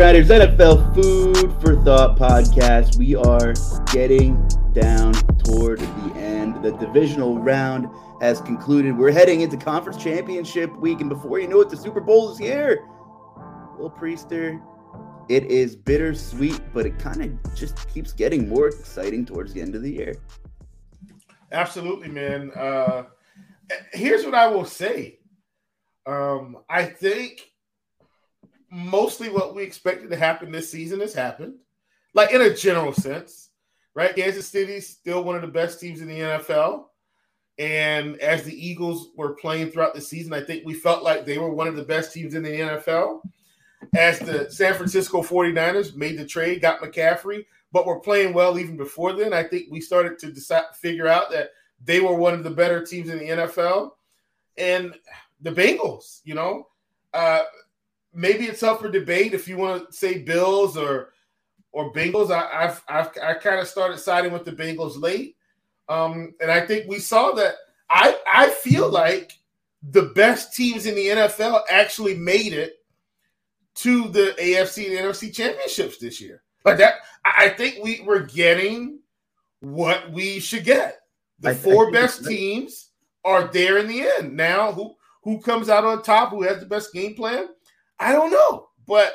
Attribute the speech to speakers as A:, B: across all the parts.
A: RotoGrinders NFL Food for Thought podcast. We are getting down toward the end. The divisional round has concluded. We're heading into conference championship week, and before you know it, the Super Bowl is here. Will Priester, it is bittersweet, but it kind of just keeps getting more exciting towards the end of the year.
B: Absolutely, man. Uh, here's what I will say. Um, I think mostly what we expected to happen this season has happened, like in a general sense, right? Kansas City's still one of the best teams in the NFL. And as the Eagles were playing throughout the season, I think we felt like they were one of the best teams in the NFL. As the San Francisco 49ers made the trade, got McCaffrey, but were playing well even before then, I think we started to decide, figure out that they were one of the better teams in the NFL. And the Bengals, you know, uh, maybe it's up for debate if you want to say Bills or or Bengals. I, I've, I've I kind of started siding with the Bengals late, um, and I think we saw that. I I feel like the best teams in the NFL actually made it to the AFC and NFC championships this year. Like that, I think we were getting what we should get. The I, four I best teams are there in the end. Now, who who comes out on top? Who has the best game plan? I don't know, but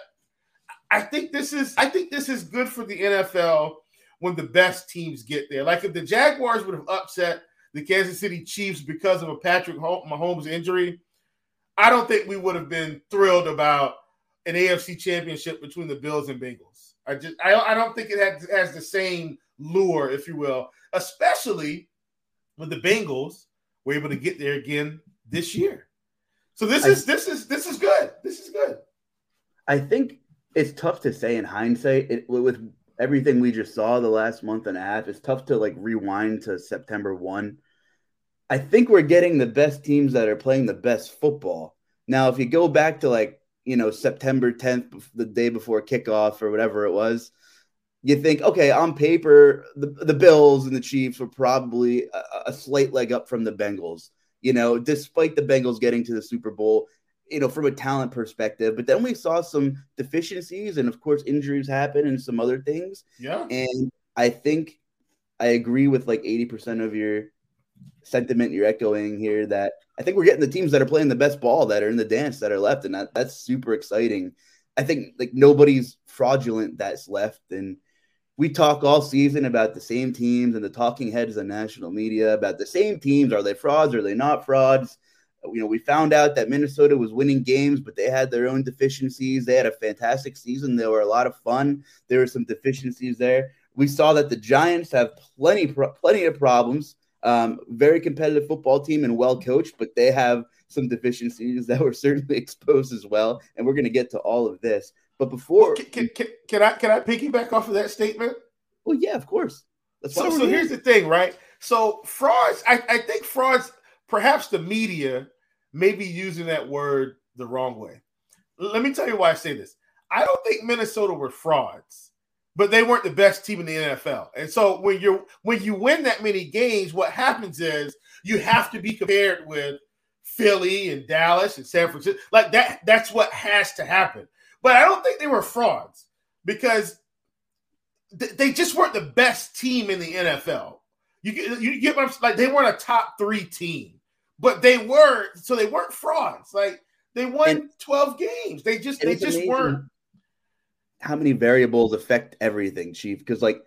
B: I think this is I think this is good for the NFL when the best teams get there. Like if the Jaguars would have upset the Kansas City Chiefs because of a Patrick Mahomes injury, I don't think we would have been thrilled about an AFC championship between the Bills and Bengals. I just I, I don't think it has, has the same lure, if you will, especially when the Bengals were able to get there again this year. So this is this is this is good. This is good.
A: I think it's tough to say in hindsight. It, with everything we just saw the last month and a half, it's tough to like rewind to September one. I think we're getting the best teams that are playing the best football. Now, if you go back to like you know September 10th, the day before kickoff or whatever it was, you think, okay, on paper, the, the Bills and the Chiefs were probably a, a slight leg up from the Bengals you know, despite the Bengals getting to the Super Bowl, you know, from a talent perspective. But then we saw some deficiencies, and of course, injuries happen and some other things.
B: Yeah.
A: And I think I agree with like 80% of your sentiment you're echoing here that I think we're getting the teams that are playing the best ball that are in the dance that are left, and that that's super exciting. I think like nobody's fraudulent that's left, and we talk all season about the same teams and the talking heads on national media about the same teams. Are they frauds? Are they not frauds? You know, we found out that Minnesota was winning games, but they had their own deficiencies. They had a fantastic season. They were a lot of fun. There were some deficiencies there. We saw that the Giants have plenty, plenty of problems. Um, very competitive football team and well coached, but they have some deficiencies that were certainly exposed as well. And we're going to get to all of this. But before,
B: well, can, can, can, I can I piggyback off of that statement?
A: Well, yeah, of course.
B: so, so here's the thing, right? So frauds, I, I think frauds, perhaps the media may be using that word the wrong way. Let me tell you why I say this. I don't think Minnesota were frauds, but they weren't the best team in the NFL. And so when you when you win that many games, what happens is you have to be compared with Philly and Dallas and San Francisco. Like that, that's what has to happen. But I don't think they were frauds because th- they just weren't the best team in the NFL. You you get like they weren't a top three team, but they were so they weren't frauds. Like they won and, twelve games. They just they just weren't.
A: How many variables affect everything, Chief? Because like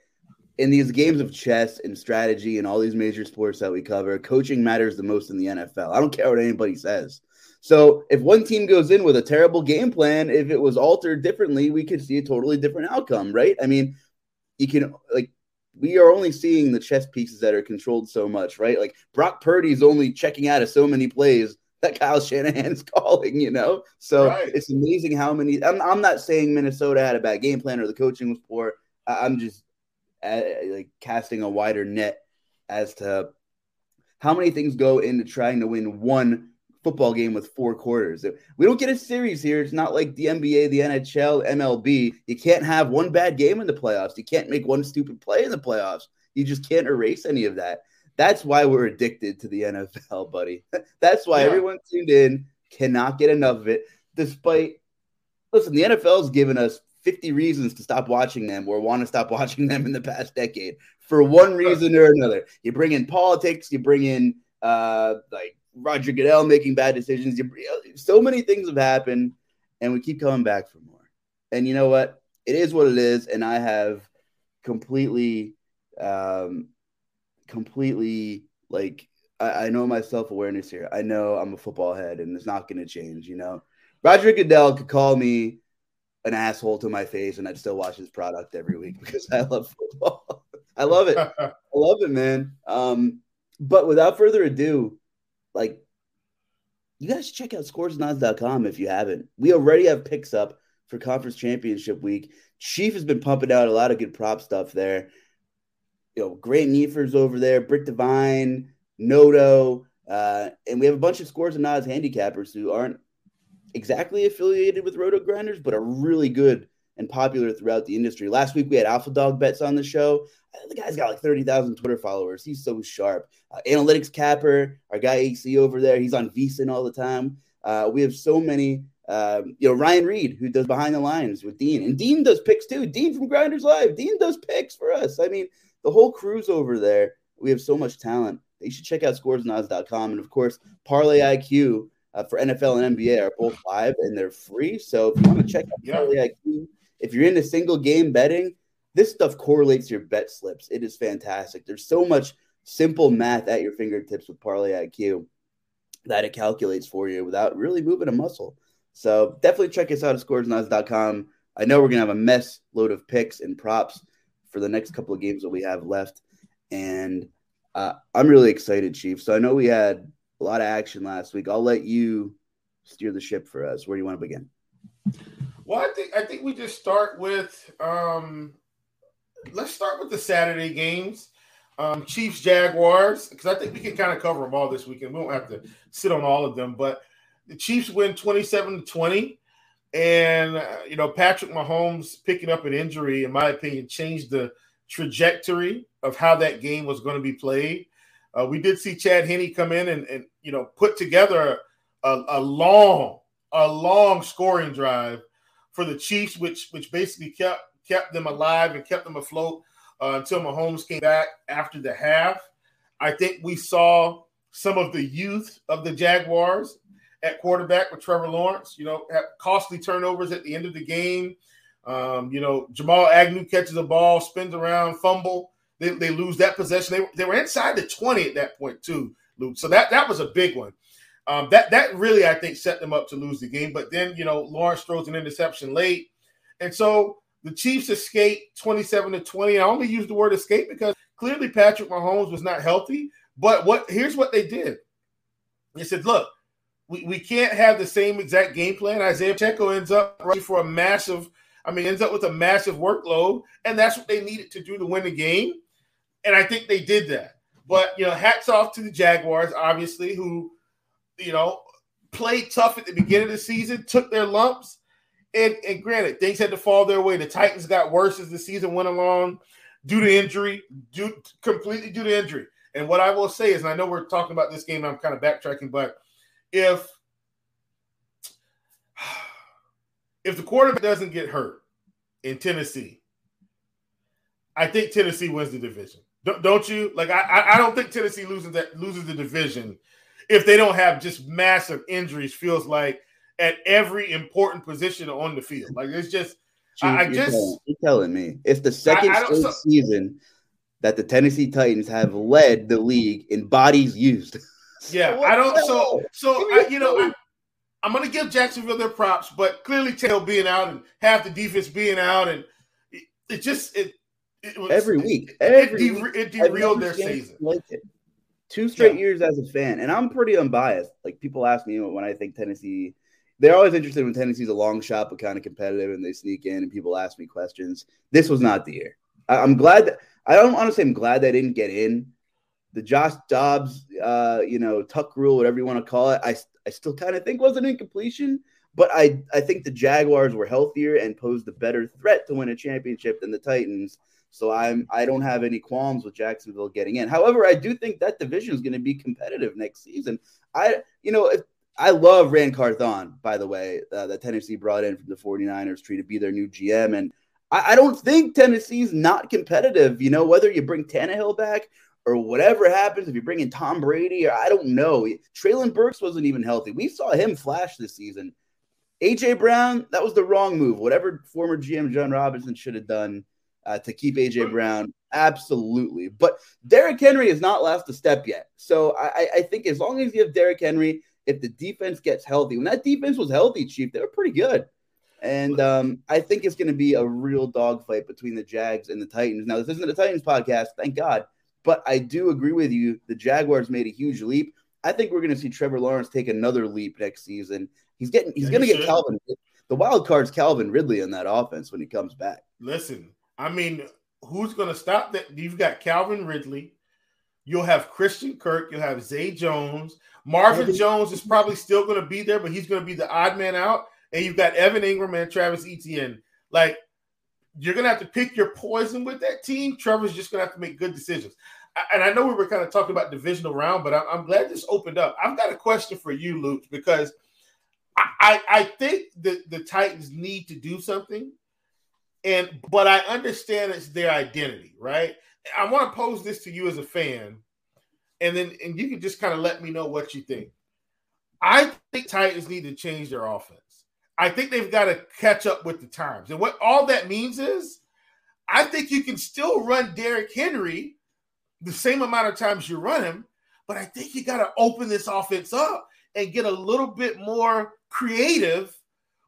A: in these games of chess and strategy and all these major sports that we cover, coaching matters the most in the NFL. I don't care what anybody says. So if one team goes in with a terrible game plan, if it was altered differently, we could see a totally different outcome, right? I mean, you can like we are only seeing the chess pieces that are controlled so much, right? Like Brock Purdy's only checking out of so many plays that Kyle Shanahan's calling, you know? So right. it's amazing how many. I'm, I'm not saying Minnesota had a bad game plan or the coaching was poor. I'm just uh, like casting a wider net as to how many things go into trying to win one football game with four quarters. We don't get a series here. It's not like the NBA, the NHL, MLB. You can't have one bad game in the playoffs. You can't make one stupid play in the playoffs. You just can't erase any of that. That's why we're addicted to the NFL, buddy. That's why yeah. everyone tuned in, cannot get enough of it, despite listen, the NFL has given us 50 reasons to stop watching them or want to stop watching them in the past decade for one reason or another. You bring in politics, you bring in uh like Roger Goodell making bad decisions. So many things have happened, and we keep coming back for more. And you know what? It is what it is, and I have completely, um, completely like I, I know my self awareness here. I know I'm a football head, and it's not going to change. You know, Roger Goodell could call me an asshole to my face, and I'd still watch his product every week because I love football. I love it. I love it, man. Um, but without further ado, like you guys should check out scoresandodds.com if you haven't. We already have picks up for conference championship week. Chief has been pumping out a lot of good prop stuff there. You know, Grant Neefers over there, Britt Devine, Noto, uh, and we have a bunch of scores and odds handicappers who aren't exactly affiliated with Roto Grinders, but are really good and popular throughout the industry. Last week we had Alpha Dog Bets on the show. The guy's got like 30,000 Twitter followers. He's so sharp. Uh, Analytics Capper, our guy AC over there, he's on VSiN all the time. Uh, we have so many. Um, you know, Ryan Reed, who does behind the lines with Dean, and Dean does picks too. Dean from Grinders Live. Dean does picks for us. I mean, the whole crew's over there. We have so much talent. You should check out scoresandodds.com. And of course, Parlay IQ uh, for NFL and NBA are both live and they're free. So if you want to check out. Parlay IQ, if you're into single game betting, this stuff correlates your bet slips. It is fantastic. There's so much simple math at your fingertips with Parlay IQ that it calculates for you without really moving a muscle. So definitely check us out at scoresandodds.com. I know we're going to have a mess load of picks and props for the next couple of games that we have left. And uh, I'm really excited, Chief. So I know we had a lot of action last week. I'll let you steer the ship for us. Where do you want to begin?
B: Well, I think I think we just start with um, let's start with the Saturday games. Um, Chiefs Jaguars because I think we can kind of cover them all this weekend. We don't have to sit on all of them, but the Chiefs win twenty seven to twenty, and uh, you know Patrick Mahomes picking up an injury, in my opinion, changed the trajectory of how that game was going to be played. Uh, we did see Chad Henne come in and, and you know, put together a, a long, a long scoring drive for the Chiefs, which which basically kept kept them alive and kept them afloat uh, until Mahomes came back after the half. I think we saw some of the youth of the Jaguars at quarterback with Trevor Lawrence. You know, costly turnovers at the end of the game. Um, you know, Jamal Agnew catches a ball, spins around, fumble. They, they lose that possession. They, they were inside the 20 at that point, too, Luke. So that, that was a big one. Um, that that really, I think, set them up to lose the game. But then, you know, Lawrence throws an interception late. And so the Chiefs escape 27 to 20. I only use the word escape because clearly Patrick Mahomes was not healthy. But what here's what they did. They said, look, we, we can't have the same exact game plan. Isaiah Pacheco ends up for a massive, I mean, ends up with a massive workload, and that's what they needed to do to win the game. And I think they did that. But you know, hats off to the Jaguars, obviously, who, you know, played tough at the beginning of the season, took their lumps, and, and granted, things had to fall their way. The Titans got worse as the season went along due to injury, due completely due to injury. And what I will say is, and I know we're talking about this game, I'm kind of backtracking, but if if the quarterback doesn't get hurt in Tennessee, I think Tennessee wins the division. Don't, you? Like I, I don't think Tennessee loses that loses the division if they don't have just massive injuries. Feels like at every important position on the field. Like it's just, Chief, I, I just
A: telling, you're telling me it's the second I, I so, season that the Tennessee Titans have led the league in bodies used.
B: Yeah, I don't. So, so I, you know, I, am going to give Jacksonville their props, but clearly Tail being out and half the defense being out, and it, it just it,
A: it was, every week,
B: every it, week, it derailed their season. Like.
A: Two straight yeah. years as a fan, and I'm pretty unbiased. Like people ask me when I think Tennessee they're always interested when Tennessee's a long shot but kind of competitive and they sneak in and people ask me questions. This was not the year. I, am glad that I don't say I'm glad they didn't get in. The Josh Dobbs, uh, you know, tuck rule, whatever you want to call it, I, I still kind of think was an incompletion, but I, I think the Jaguars were healthier and posed a better threat to win a championship than the Titans. So I'm I don't have any qualms with Jacksonville getting in. However, I do think that division is going to be competitive next season. I you know if I love Ran Carthon, by the way, uh, that Tennessee brought in from the 49ers tree to be their new GM. And I, I, don't think Tennessee's not competitive. You know, whether you bring Tannehill back or whatever happens, if you bring in Tom Brady, or I don't know. Treylon Burks wasn't even healthy. We saw him flash this season. AJ Brown, that was the wrong move. Whatever former GM Jon Robinson should have done uh, to keep AJ Brown, absolutely. But Derrick Henry has not left a step yet. So I, I think as long as you have Derrick Henry if the defense gets healthy. When that defense was healthy, Chief, they were pretty good. And um, I think it's going to be a real dogfight between the Jags and the Titans. Now, this isn't a Titans podcast, thank God. But I do agree with you. The Jaguars made a huge leap. I think we're going to see Trevor Lawrence take another leap next season. He's getting he's yeah, going to get Calvin. The wild card's Calvin Ridley in that offense when he comes back.
B: Listen, I mean, who's going to stop that? You've got Calvin Ridley. You'll have Christian Kirk. You'll have Zay Jones. Marvin Jones is probably still going to be there, but he's going to be the odd man out. And you've got Evan Engram and Travis Etienne. Like, you're going to have to pick your poison with that team. Trevor's just going to have to make good decisions. And I know we were kind of talking about divisional round, but I'm, glad this opened up. I've got a question for you, Luke, because I, I think the, the Titans need to do something. And but I understand it's their identity, right? I want to pose this to you as a fan and then and you can just kind of let me know what you think. I think Titans need to change their offense. I think they've got to catch up with the times. And what all that means is I think you can still run Derrick Henry the same amount of times you run him, but I think you got to open this offense up and get a little bit more creative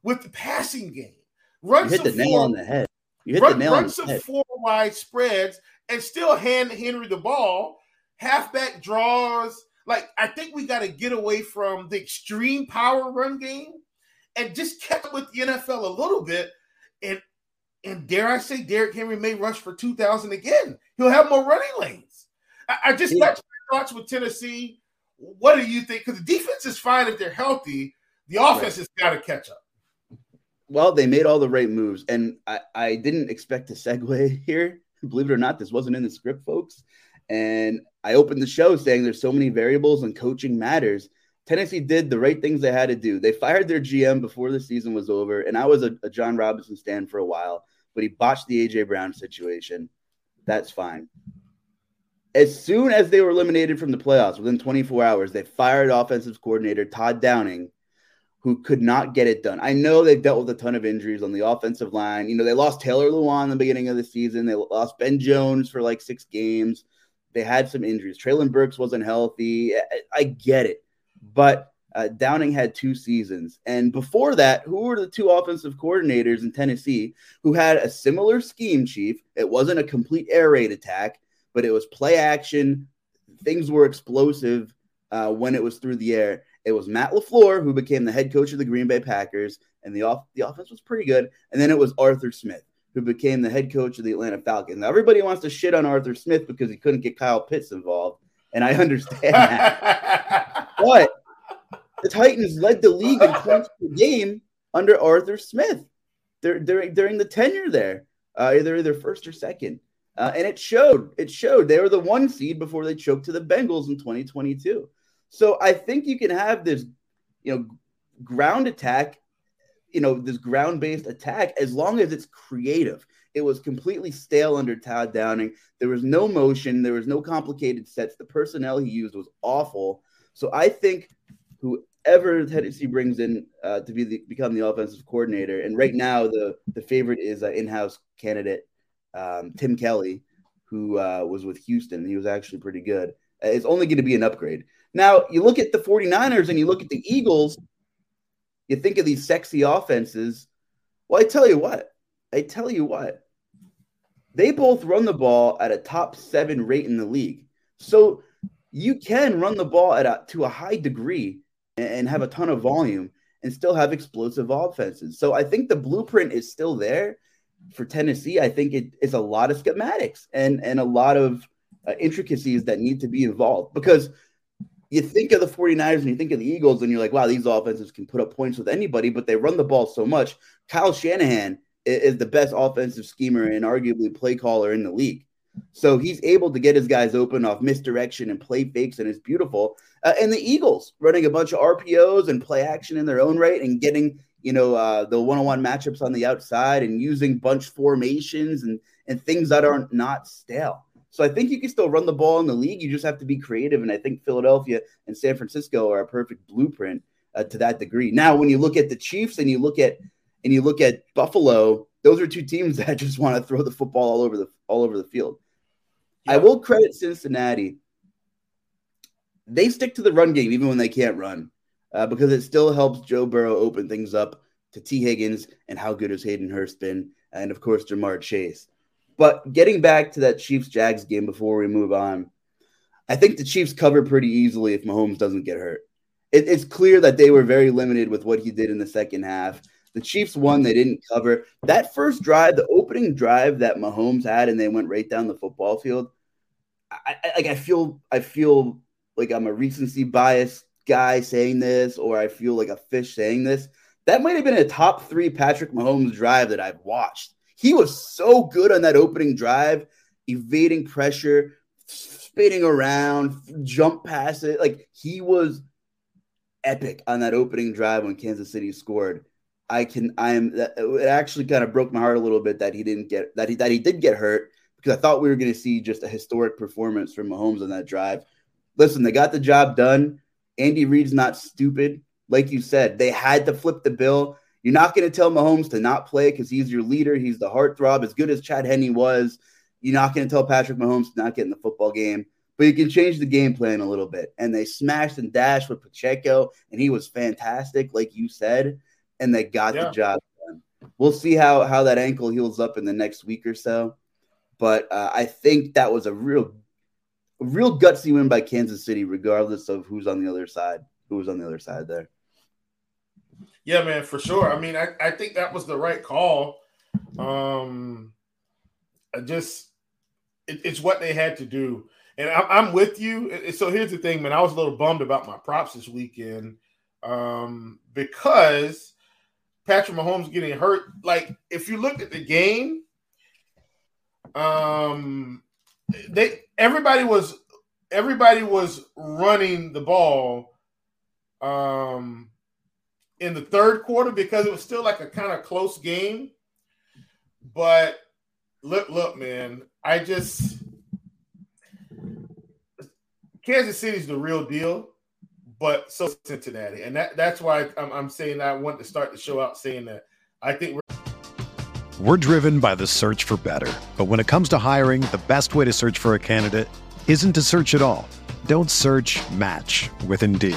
B: with the passing game.
A: Run you hit the nail on the head.
B: You hit run, the nail run on some head. four wide spreads and still hand Henry the ball halfback draws. Like, I think we got to get away from the extreme power run game and just catch up with the NFL a little bit. And and dare I say, Derrick Henry may rush for 2,000 again. He'll have more running lanes. I, I just yeah. got your thoughts with Tennessee. What do you think? Because the defense is fine if they're healthy. The offense right. has got to catch up.
A: Well, they made all the right moves. And I, I didn't expect to segue here. Believe it or not, this wasn't in the script, folks. And I opened the show saying there's so many variables and coaching matters. Tennessee did the right things they had to do. They fired their GM before the season was over, and I was a, a Jon Robinson stand for a while, but he botched the AJ Brown situation. That's fine. As soon as they were eliminated from the playoffs, within 24 hours, they fired offensive coordinator Todd Downing, who could not get it done. I know they've dealt with a ton of injuries on the offensive line. You know, they lost Taylor Lewan in the beginning of the season. They lost Ben Jones for like six games. They had some injuries. Treylon Burks wasn't healthy. I, I get it. But uh, Downing had two seasons. And before that, who were the two offensive coordinators in Tennessee who had a similar scheme, Chief? It wasn't a complete air raid attack, but it was play action. Things were explosive uh, when it was through the air. It was Matt LaFleur, who became the head coach of the Green Bay Packers, and the, off- the offense was pretty good. And then it was Arthur Smith, who became the head coach of the Atlanta Falcons. Now, everybody wants to shit on Arthur Smith because he couldn't get Kyle Pitts involved. And I understand that. but the Titans led the league in points per game under Arthur Smith during during the tenure there, uh, either either first or second, uh, and it showed. It showed they were the one seed before they choked to the Bengals in 2022. So I think you can have this, you know, ground attack, you know, this ground based attack as long as it's creative. It was completely stale under Todd Downing. There was no motion. There was no complicated sets. The personnel he used was awful. So I think whoever Tennessee brings in uh, to be the, become the offensive coordinator, and right now the the favorite is an in-house candidate, um, Tim Kelly, who uh, was with Houston. He was actually pretty good. It's only going to be an upgrade. Now you look at the 49ers and you look at the Eagles. You think of these sexy offenses. Well, I tell you what. I tell you what. They both run the ball at a top seven rate in the league. So you can run the ball at a, to a high degree and have a ton of volume and still have explosive offenses. So I think the blueprint is still there for Tennessee. I think it is a lot of schematics and and a lot of uh, intricacies that need to be involved because you think of the 49ers and you think of the Eagles and you're like, wow, these offenses can put up points with anybody, but they run the ball so much. Kyle Shanahan is the best offensive schemer and arguably play caller in the league. So he's able to get his guys open off misdirection and play fakes, and it's beautiful. Uh, and the Eagles running a bunch of RPOs and play action in their own right and getting you know uh, the one-on-one matchups on the outside and using bunch formations and and things that are not stale. So I think you can still run the ball in the league. You just have to be creative, and I think Philadelphia and San Francisco are a perfect blueprint uh, to that degree. Now, when you look at the Chiefs and you look at and you look at Buffalo, those are two teams that just want to throw the football all over the all over the field. I will credit Cincinnati. They stick to the run game even when they can't run, uh, because it still helps Joe Burrow open things up to Tee Higgins and how good has Hayden Hurst been, and of course Ja'Marr Chase. But getting back to that Chiefs Jags game before we move on, I think the Chiefs cover pretty easily if Mahomes doesn't get hurt. It, it's clear that they were very limited with what he did in the second half. The Chiefs won, they didn't cover. That first drive, the opening drive that Mahomes had, and they went right down the football field. I, I like I feel I feel like I'm a recency bias guy saying this, or I feel like a fish saying this. That might have been a top three Patrick Mahomes drive that I've watched. He was so good on that opening drive, evading pressure, spinning around, jump past it. Like he was epic on that opening drive when Kansas City scored. I can I am it actually kind of broke my heart a little bit that he didn't get that he that he did get hurt because I thought we were going to see just a historic performance from Mahomes on that drive. Listen, they got the job done. Andy Reid's not stupid. Like you said, they had to flip the bill. You're not going to tell Mahomes to not play because he's your leader. He's the heartthrob. As good as Chad Henne was, you're not going to tell Patrick Mahomes to not get in the football game. But you can change the game plan a little bit. And they smashed and dashed with Pacheco, and he was fantastic, like you said and they got yeah. the job done. We'll see how how that ankle heals up in the next week or so, but uh, I think that was a real, a real gutsy win by Kansas City, regardless of who's on the other side. Who was on the other side there?
B: Yeah, man, for sure. I mean, I, I think that was the right call. Um, I just it, it's what they had to do, and I, I'm with you. So here's the thing, man. I was a little bummed about my props this weekend um, because Patrick Mahomes getting hurt. Like if you look at the game, um, they everybody was everybody was running the ball um, in the third quarter because it was still like a kind of close game. But look, look, man, I just Kansas City's the real deal, but so Cincinnati, and that, that's why I'm, I'm saying I want to start the show out saying that I think we're.
C: We're driven by the search for better, but when it comes to hiring, the best way to search for a candidate isn't to search at all. Don't search. Match with Indeed.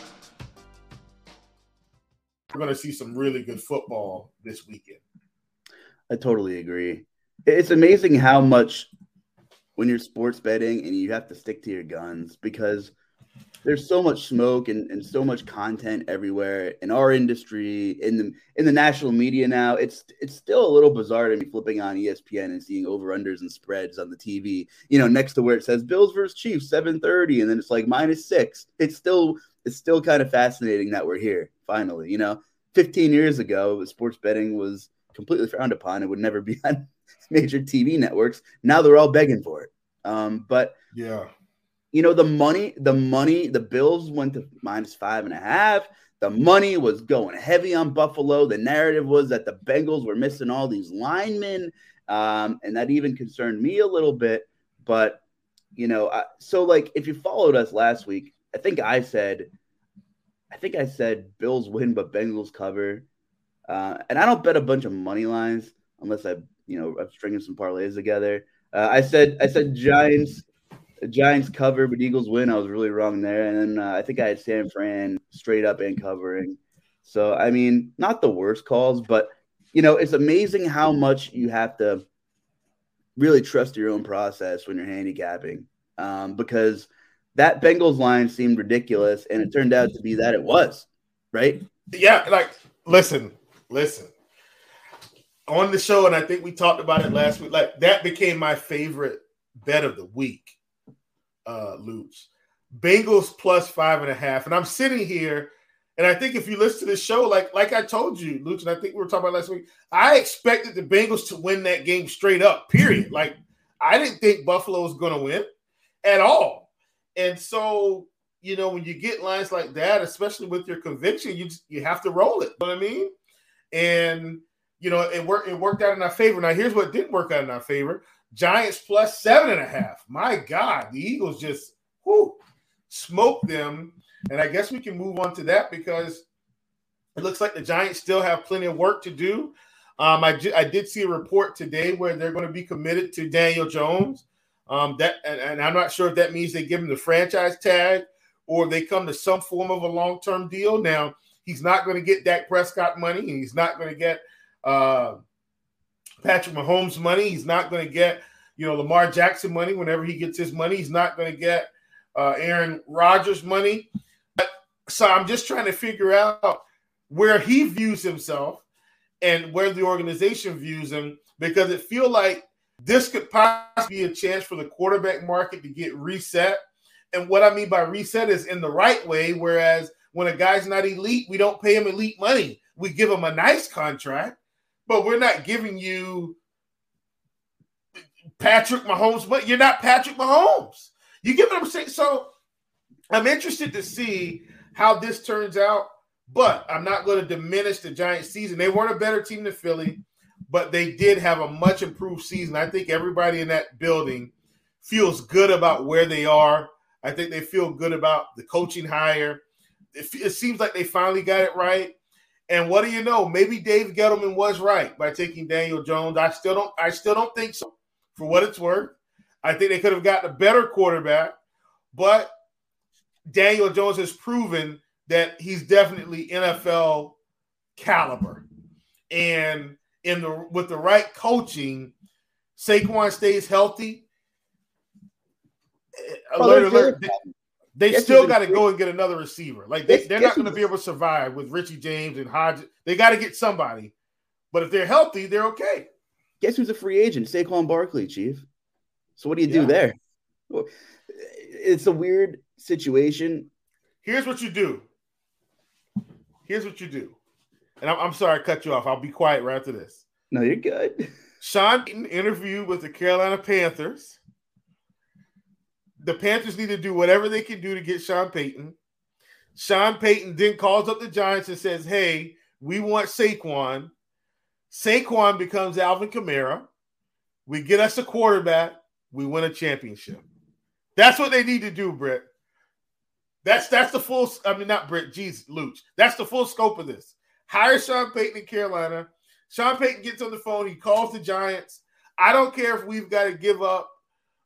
B: We're going to see some really good football this weekend.
A: I totally agree. It's amazing how much when you're sports betting and you have to stick to your guns because there's so much smoke and, and so much content everywhere in our industry in the in the national media now it's it's still a little bizarre to be flipping on espn and seeing over unders and spreads on the tv you know next to where it says bills versus chiefs 730 and then it's like minus six it's still it's still kind of fascinating that we're here finally you know 15 years ago sports betting was completely frowned upon. It would never be on major TV networks. Now they're all begging for it. Um, but
B: yeah,
A: you know the money, the money, the Bills went to minus five and a half. The money was going heavy on Buffalo. The narrative was that the Bengals were missing all these linemen, um, and that even concerned me a little bit. But you know, I, so like if you followed us last week, I think I said, I think I said Bills win but Bengals cover. Uh, and I don't bet a bunch of money lines unless I, you know, I'm stringing some parlays together. Uh, I said I said Giants, Giants cover, but Eagles win. I was really wrong there. And then uh, I think I had San Fran straight up and covering. So I mean, not the worst calls, but you know, it's amazing how much you have to really trust your own process when you're handicapping, um, because that Bengals line seemed ridiculous, and it turned out to be that it was, right?
B: Yeah, like listen, listen on the show, and I think we talked about it last week. Like that became my favorite bet of the week. Uh, Luch, Bengals plus five and a half, and I'm sitting here, and I think if you listen to the show, like like I told you, Luch, and I think we were talking about last week, I expected the Bengals to win that game straight up. Period. Like I didn't think Buffalo was going to win at all, and so you know when you get lines like that, especially with your conviction, you just, you have to roll it. You know what I mean? and you know it worked. It worked out in our favor. Now here's what didn't work out in our favor: Giants plus seven and a half. My God, the Eagles just whoo, smoked them. And I guess we can move on to that because it looks like the Giants still have plenty of work to do. Um, I, I did see a report today where they're going to be committed to Daniel Jones. Um, that and, and, I'm not sure if that means they give him the franchise tag or they come to some form of a long term deal. Now, He's not going to get Dak Prescott money. And he's not going to get uh, Patrick Mahomes money. He's not going to get, you know, Lamar Jackson money whenever he gets his money. He's not going to get uh, Aaron Rodgers money. So I'm just trying to figure out where he views himself and where the organization views him because it feel like this could possibly be a chance for the quarterback market to get reset. And what I mean by reset is in the right way, whereas when a guy's not elite, we don't pay him elite money. We give him a nice contract, but we're not giving you Patrick Mahomes. But you're not Patrick Mahomes. You get what I'm saying? So I'm interested to see how this turns out, but I'm not going to diminish the Giants season. They weren't a better team than Philly, but they did have a much improved season. I think everybody in that building feels good about where they are. I think they feel good about the coaching hire. It, it seems like they finally got it right. And what do you know? Maybe Dave Gettleman was right by taking Daniel Jones. I still don't. I still don't think so. For what it's worth, I think they could have gotten a better quarterback, but Daniel Jones has proven that he's definitely NFL caliber. And in the with the right coaching, Saquon stays healthy. Uh, alert, alert. They, they still got to go and get another receiver. Like they, they're not going to be able to survive with Richie James and Hodgins. They got to get somebody. But if they're healthy, they're okay.
A: Guess who's a free agent? Saquon Barkley, Chief. So what do you yeah. do there? It's a weird situation.
B: Here's what you do. Here's what you do. And I'm, I'm sorry I cut you off. I'll be quiet right after this.
A: No, you're good.
B: Sean Payton interviewed with the Carolina Panthers. The Panthers need to do whatever they can do to get Sean Payton. Sean Payton then calls up the Giants and says, Hey, we want Saquon. Saquon becomes Alvin Kamara. We get us a quarterback. We win a championship. That's what they need to do, Brett. That's that's the full. I mean, not Brett. Jeez, Luch. That's the full scope of this. Hire Sean Payton in Carolina. Sean Payton gets on the phone. He calls the Giants. I don't care if we've got to give up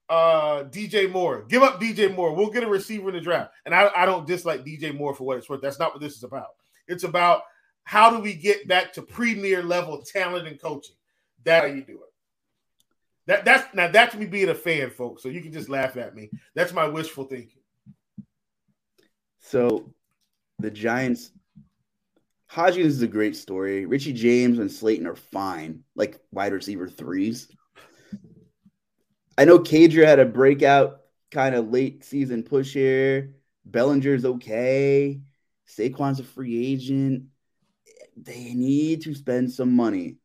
B: uh, DJ Moore. Give up DJ Moore. We'll get a receiver in the draft. And I, I don't dislike DJ Moore for what it's worth. That's not what this is about. It's about how do we get back to premier level talent and coaching. That's how you do it. That that's now that's me being a fan, folks. So you can just laugh at me. That's my wishful thinking.
A: So the Giants, Hodgins is a great story. Richie James and Slayton are fine, like wide receiver threes. I know Cager had a breakout kind of late season push here. Bellinger's okay. Saquon's a free agent. They need to spend some money.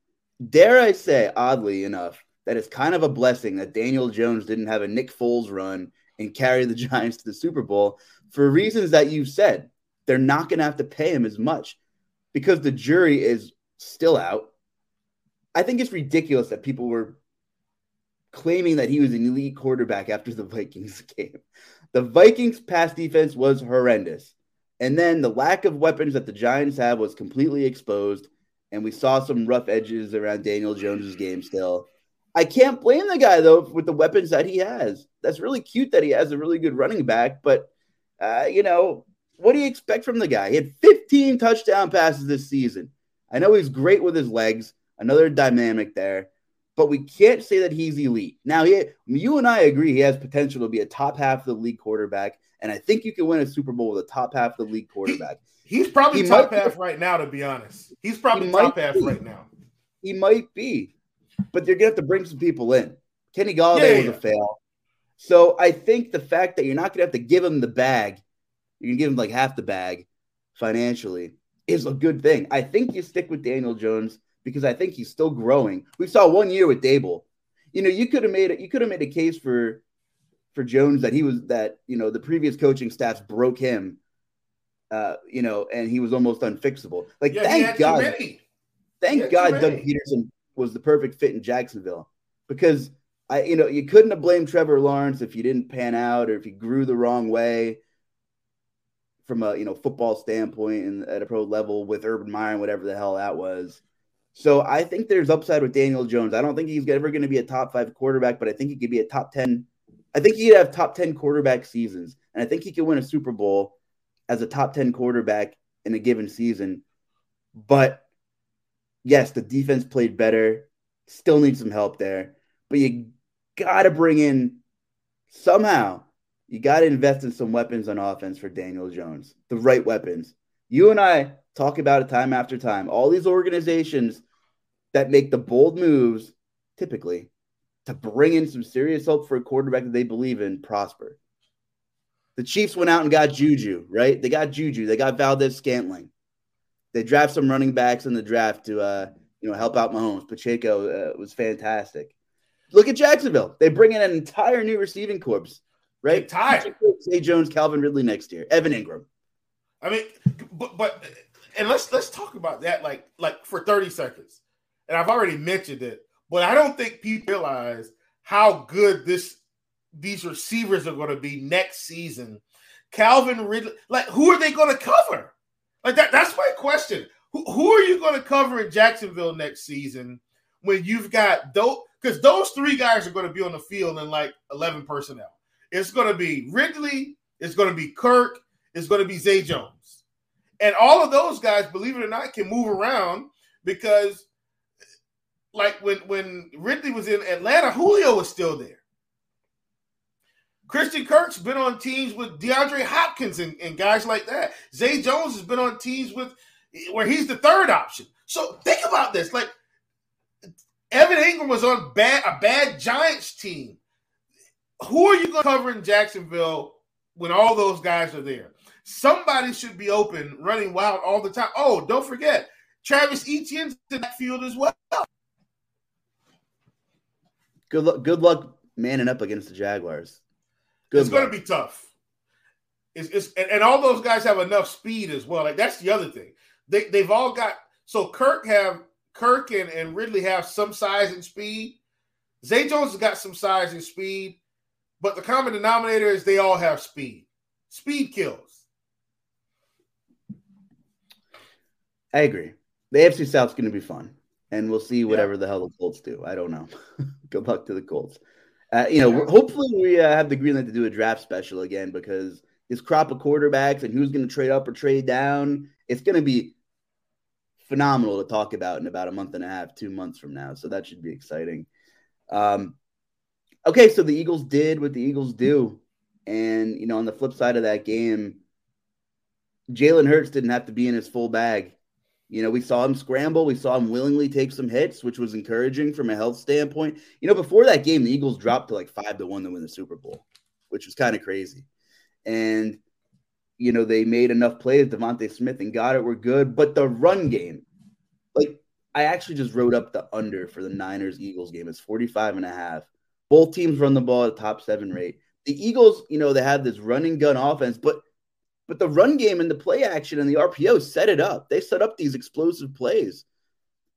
A: Dare I say, oddly enough, that it's kind of a blessing that Daniel Jones didn't have a Nick Foles run and carry the Giants to the Super Bowl for reasons that you've said. They're not going to have to pay him as much because the jury is still out. I think it's ridiculous that people were claiming that he was an elite quarterback after the Vikings game. The Vikings' pass defense was horrendous. And then the lack of weapons that the Giants have was completely exposed. And we saw some rough edges around Daniel Jones's game still. I can't blame the guy though with the weapons that he has. That's really cute that he has a really good running back, but uh, you know, what do you expect from the guy? He had 15 touchdown passes this season. I know he's great with his legs, another dynamic there, but we can't say that he's elite. Now, he, you and I agree he has potential to be a top half of the league quarterback, and I think you can win a Super Bowl with a top half of the league quarterback.
B: He, he's probably he top half right now, to be honest. He's probably he top half right now.
A: He might be, but they're gonna have to bring some people in. Kenny Golladay yeah, yeah. was a fail. So I think the fact that you're not gonna have to give him the bag, you can give him like half the bag financially, is a good thing. I think you stick with Daniel Jones because I think he's still growing. We saw one year with Daboll. You know, you could have made it. You could have made a case for for Jones that he was that you know the previous coaching staffs broke him. Uh, you know, and he was almost unfixable. Like, yeah, thank God, thank God, Doug Pederson was the perfect fit in Jacksonville because I, you know, you couldn't have blamed Trevor Lawrence if he didn't pan out or if he grew the wrong way from a you know football standpoint and at a pro level with Urban Meyer and whatever the hell that was. So I think there's upside with Daniel Jones. I don't think he's ever going to be a top five quarterback, but I think he could be a top ten. I think he could have top ten quarterback seasons, and I think he could win a Super Bowl as a top ten quarterback in a given season. But yes, the defense played better. Still need some help there. But you got to bring in somehow, you got to invest in some weapons on offense for Daniel Jones, the right weapons. You and I talk about it time after time. All these organizations that make the bold moves, typically, to bring in some serious help for a quarterback that they believe in prosper. The Chiefs went out and got Juju, right? They got Juju. They got Valdes-Scantling. They draft some running backs in the draft to uh, you know help out Mahomes. Pacheco uh, was fantastic. Look at Jacksonville. They bring in an entire new receiving corps, right?
B: Entire.
A: Zay Jones, Calvin Ridley next year, Evan Engram.
B: I mean, but but and let's let's talk about that like like for 30 seconds. And I've already mentioned it, but I don't think people realize how good this these receivers are going to be next season. Calvin Ridley, like who are they going to cover? Like that, that's my question. Who, who are you going to cover in Jacksonville next season when you've got those? Because those three guys are going to be on the field in like 11 personnel. It's going to be Ridley, it's going to be Kirk, it's going to be Zay Jones. And all of those guys, believe it or not, can move around because like when when Ridley was in Atlanta, Julio was still there. Christian Kirk's been on teams with DeAndre Hopkins and, and guys like that. Zay Jones has been on teams with where he's the third option. So think about this. Like Evan Engram was on bad a bad Giants team. Who are you going to cover in Jacksonville when all those guys are there? Somebody should be open, running wild all the time. Oh, don't forget, Travis Etienne's in that field as well.
A: Good luck. Good luck manning up against the Jaguars.
B: Good it's going to be tough. It's, it's and, and, all those guys have enough speed as well. Like that's the other thing. They they've all got so Kirk have Kirk and, and Ridley have some size and speed. Zay Jones has got some size and speed, but the common denominator is they all have speed. Speed kills.
A: I agree. The AFC South's going to be fun and we'll see whatever yeah. the hell the Colts do. I don't know. Good luck to the Colts. Uh, you know, hopefully we uh, have the green light to do a draft special again because this crop of quarterbacks and who's going to trade up or trade down, it's going to be phenomenal to talk about in about a month and a half, two months from now. So that should be exciting. Um, okay, so the Eagles did what the Eagles do, and you know, on the flip side of that game, Jalen Hurts didn't have to be in his full bag. You know, we saw him scramble. We saw him willingly take some hits, which was encouraging from a health standpoint. You know, before that game, the Eagles dropped to like five to one to win the Super Bowl, which was kind of crazy. And, you know, they made enough plays. DeVonta Smith and got it were good. But the run game, like, I actually just wrote up the under for the Niners Eagles game. It's 45 and a half. Both teams run the ball at a top seven rate. The Eagles, you know, they have this running gun offense, but but the run game and the play action and the RPO set it up. They set up these explosive plays.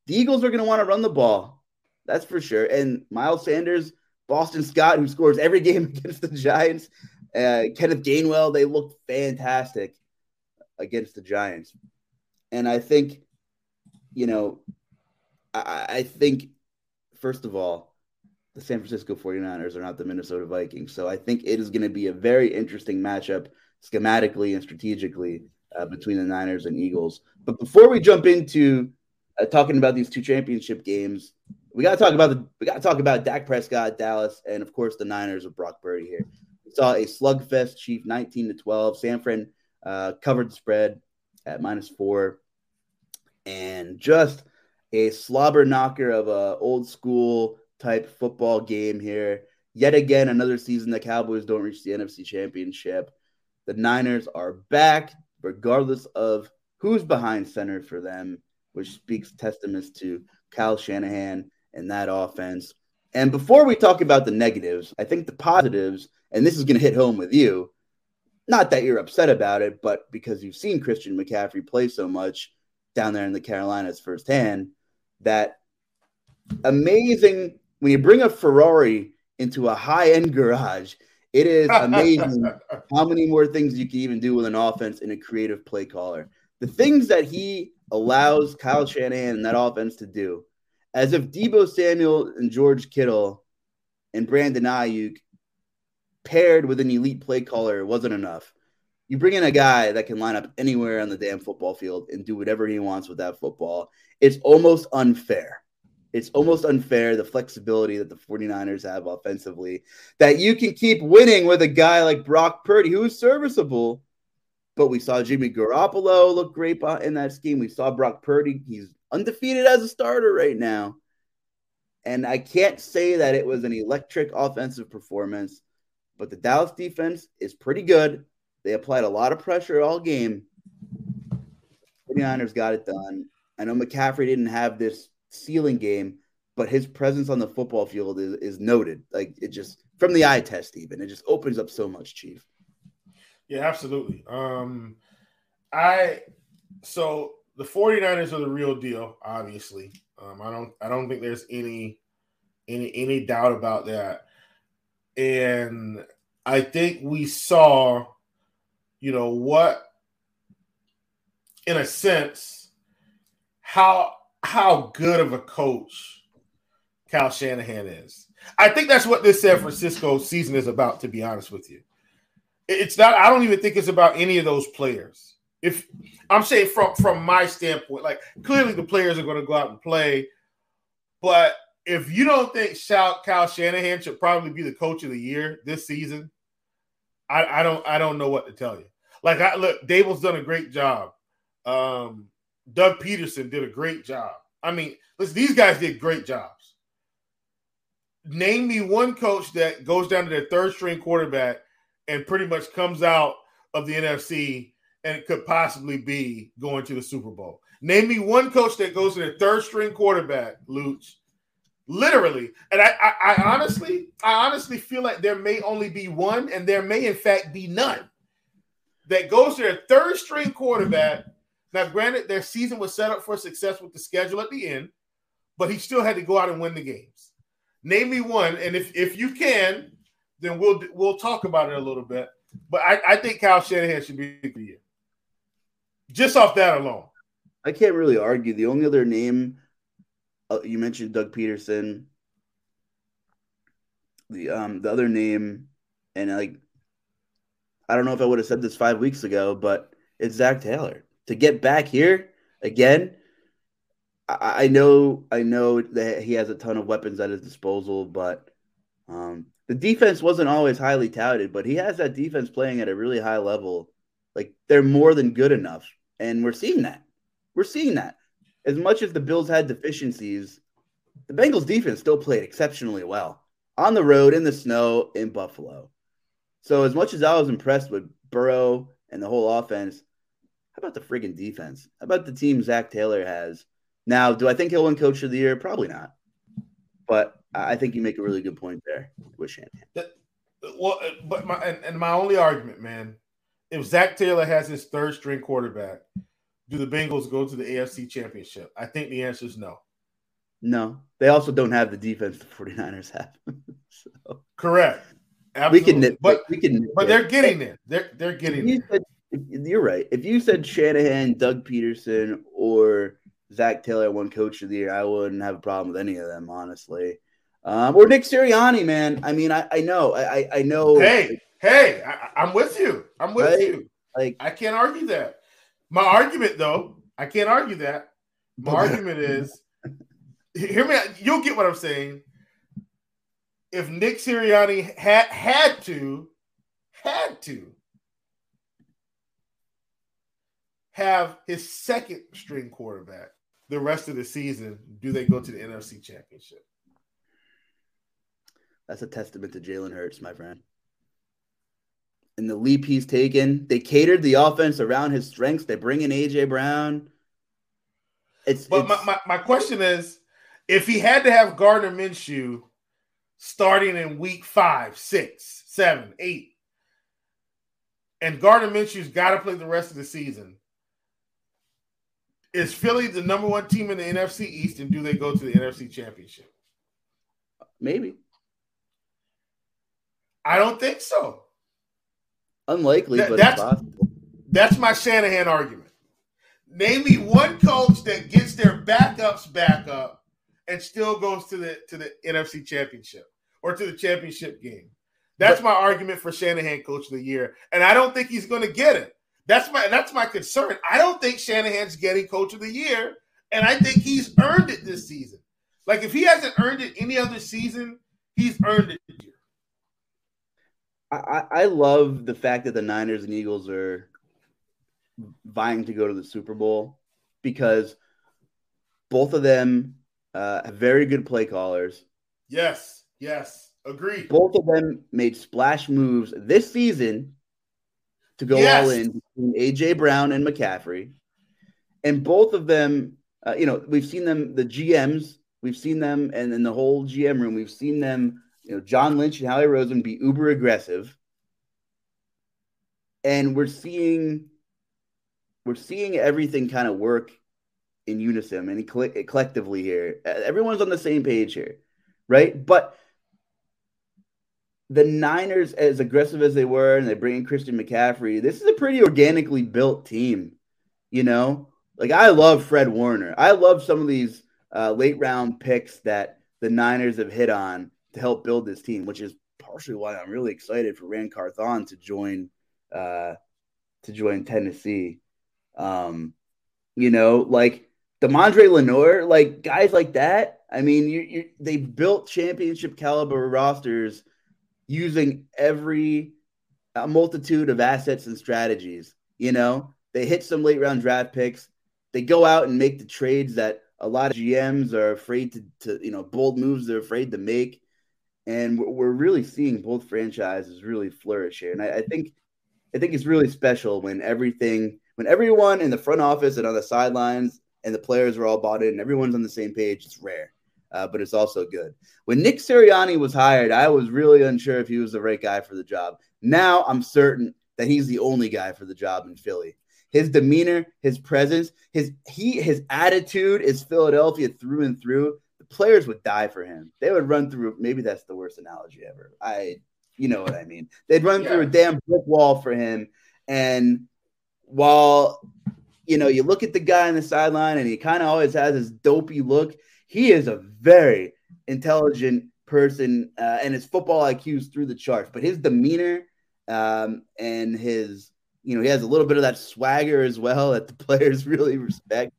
A: The Eagles are going to want to run the ball. That's for sure. And Miles Sanders, Boston Scott, who scores every game against the Giants, uh, Kenneth Gainwell, they looked fantastic against the Giants. And I think, you know, I, I think, first of all, the San Francisco 49ers are not the Minnesota Vikings. So I think it is going to be a very interesting matchup schematically and strategically uh, between the Niners and Eagles. But before we jump into uh, talking about these two championship games, we got to talk about the we got to talk about Dak Prescott, Dallas, and of course the Niners with Brock Purdy here. We saw a slugfest, Chief, nineteen to twelve. San Fran uh, covered the spread at minus four, and just a slobber knocker of a old school type football game here. Yet again, another season the Cowboys don't reach the NFC Championship. The Niners are back, regardless of who's behind center for them, which speaks testaments to Kyle Shanahan and that offense. And before we talk about the negatives, I think the positives, and this is going to hit home with you, not that you're upset about it, but because you've seen Christian McCaffrey play so much down there in the Carolinas firsthand, that amazing when you bring a Ferrari into a high end garage it is amazing how many more things you can even do with an offense and a creative play caller. The things that he allows Kyle Shanahan and that offense to do, as if Deebo Samuel and George Kittle and Brandon Aiyuk paired with an elite play caller wasn't enough. You bring in a guy that can line up anywhere on the damn football field and do whatever he wants with that football. It's almost unfair it's almost unfair the flexibility that the 49ers have offensively that you can keep winning with a guy like Brock Purdy who is serviceable. But we saw Jimmy Garoppolo look great in that scheme. We saw Brock Purdy. He's undefeated as a starter right now. And I can't say that it was an electric offensive performance, but the Dallas defense is pretty good. They applied a lot of pressure all game. 49ers got it done. I know McCaffrey didn't have this ceiling game, but his presence on the football field is, is noted. Like it just from the eye test, even it just opens up so much, Chief.
B: Yeah, absolutely. Um, I so the 49ers are the real deal, obviously. Um, I don't I don't think there's any any any doubt about that. and I think we saw, you know, what, in a sense, how how good of a coach Kyle Shanahan is. I think that's what this San Francisco season is about. To be honest with you, it's not. I don't even think it's about any of those players. If I'm saying from from my standpoint, like clearly the players are going to go out and play, but if you don't think Kyle Shanahan should probably be the coach of the year this season, I, I don't I don't know what to tell you. Like I look, Daboll's done a great job. Um, Doug Pederson did a great job. I mean, listen, these guys did great jobs. Name me one coach that goes down to their third string quarterback and pretty much comes out of the NFC and it could possibly be going to the Super Bowl. Name me one coach that goes to their third string quarterback, Luch, literally. And I, I, I honestly, I honestly feel like there may only be one, and there may in fact be none that goes to their third string quarterback. Now, granted, their season was set up for success with the schedule at the end, but he still had to go out and win the games. Name me one, and if if you can, then we'll we'll talk about it a little bit. But I, I think Kyle Shanahan should be the year. Just off that alone.
A: I can't really argue. The only other name uh, you mentioned Doug Pederson. The um the other name, and like I don't know if I would have said this five weeks ago, but it's Zach Taylor to get back here again. I, I know I know that he has a ton of weapons at his disposal, but um, the defense wasn't always highly touted, but he has that defense playing at a really high level. Like they're more than good enough, and we're seeing that. We're seeing that as much as the Bills had deficiencies, the Bengals defense still played exceptionally well on the road in the snow in Buffalo. So as much as I was impressed with Burrow and the whole offense, how about the friggin' defense? How about the team Zach Taylor has? Now, do I think he'll win Coach of the Year? Probably not. But I think you make a really good point there with Shanahan.
B: Well, uh, but my and, and my only argument, man, if Zach Taylor has his third string quarterback, do the Bengals go to the AFC Championship? I think the answer is no.
A: No. They also don't have the defense the 49ers have.
B: so. Correct. Absolutely.
A: We can but we can
B: but they're getting there. They're they're getting you
A: there. Said, you're right. If you said Shanahan, Doug Pederson, or Zach Taylor won coach of the year, I wouldn't have a problem with any of them, honestly. Um, or Nick Sirianni, man. I mean, I, I know, I, I know.
B: Hey, hey, I, am with you. I'm with right? you. Like, I can't argue that. My argument, though, I can't argue that. My argument is, hear me. Out, you'll get what I'm saying. If Nick Sirianni had had to, had to have his second string quarterback the rest of the season, do they go to the NFC Championship?
A: That's a testament to Jalen Hurts, my friend and the leap he's taken. They catered the offense around his strengths. They bring in AJ Brown.
B: It's but it's, my, my, my question is if he had to have Gardner Minshew starting in week five, six, seven, eight, and Gardner Minshew's got to play the rest of the season. Is Philly the number one team in the NFC East, and do they go to the NFC Championship?
A: Maybe.
B: I don't think so.
A: Unlikely, that, but
B: that's,
A: possible.
B: That's my Shanahan argument. Name me one coach that gets their backups back up and still goes to the to the NFC Championship or to the championship game. That's but, my argument for Shanahan Coach of the Year, and I don't think he's going to get it. That's my that's my concern. I don't think Shanahan's getting Coach of the Year, and I think he's earned it this season. Like if he hasn't earned it any other season, he's earned it this year.
A: I, I love the fact that the Niners and Eagles are vying to go to the Super Bowl because both of them uh, have very good play callers.
B: Yes, yes, agree.
A: Both of them made splash moves this season to go yes. all in between AJ Brown and McCaffrey, and both of them, uh, you know, we've seen them, the GMs, we've seen them, and in the whole GM room, we've seen them you know, John Lynch and Howie Roseman be uber aggressive. And we're seeing we're seeing everything kind of work in unison and collectively here. Everyone's on the same page here, right? But the Niners, as aggressive as they were, and they bring in Christian McCaffrey, this is a pretty organically built team. You know, like I love Fred Warner. I love some of these uh, late round picks that the Niners have hit on to help build this team, which is partially why I'm really excited for Ran Carthon to join uh, to join Tennessee. Um, you know, like Deommodore Lenoir, like guys like that. I mean, you, you they built championship caliber rosters using every a multitude of assets and strategies. You know, they hit some late round draft picks. They go out and make the trades that a lot of GMs are afraid to, to you know, bold moves they're afraid to make. And we're really seeing both franchises really flourish here. And I, I think, I think it's really special when everything, when everyone in the front office and on the sidelines and the players are all bought in and everyone's on the same page. It's rare uh, but it's also good. When Nick Sirianni was hired, I was really unsure if he was the right guy for the job. Now I'm certain that he's the only guy for the job in Philly. His demeanor, his presence, his he his attitude is Philadelphia through and through. The players would die for him. They would run through. Maybe that's the worst analogy ever. I, you know what I mean. They'd run yeah. through a damn brick wall for him. And while you know you look at the guy on the sideline and he kind of always has this dopey look, he is a very intelligent person, uh, and his football IQ is through the charts. But his demeanor um, and his, you know, he has a little bit of that swagger as well that the players really respect.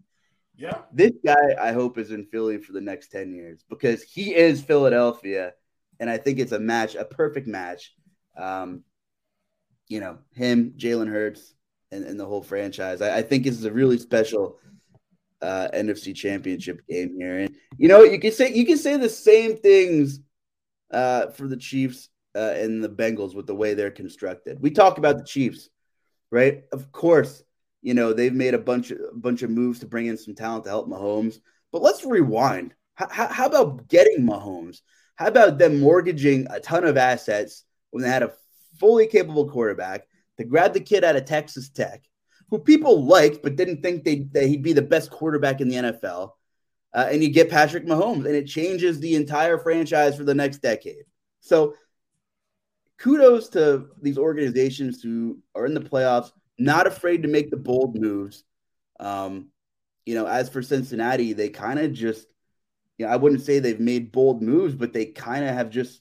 B: Yeah.
A: This guy, I hope, is in Philly for the next 10 years because he is Philadelphia. And I think it's a match, a perfect match. Um, you know, him, Jalen Hurts, and, and the whole franchise. I, I think this is a really special uh, NFC Championship game here. And you know, you can say you can say the same things uh, for the Chiefs uh, and the Bengals with the way they're constructed. We talk about the Chiefs, right? Of course, you know they've made a bunch of a bunch of moves to bring in some talent to help Mahomes. But let's rewind. How, how about getting Mahomes? How about them mortgaging a ton of assets when they had a fully capable quarterback to grab the kid out of Texas Tech? Who people liked but didn't think they, that he'd be the best quarterback in the NFL. Uh, and you get Patrick Mahomes, and it changes the entire franchise for the next decade. So, kudos to these organizations who are in the playoffs, not afraid to make the bold moves. Um, you know, as for Cincinnati, they kind of just, you know, I wouldn't say they've made bold moves, but they kind of have just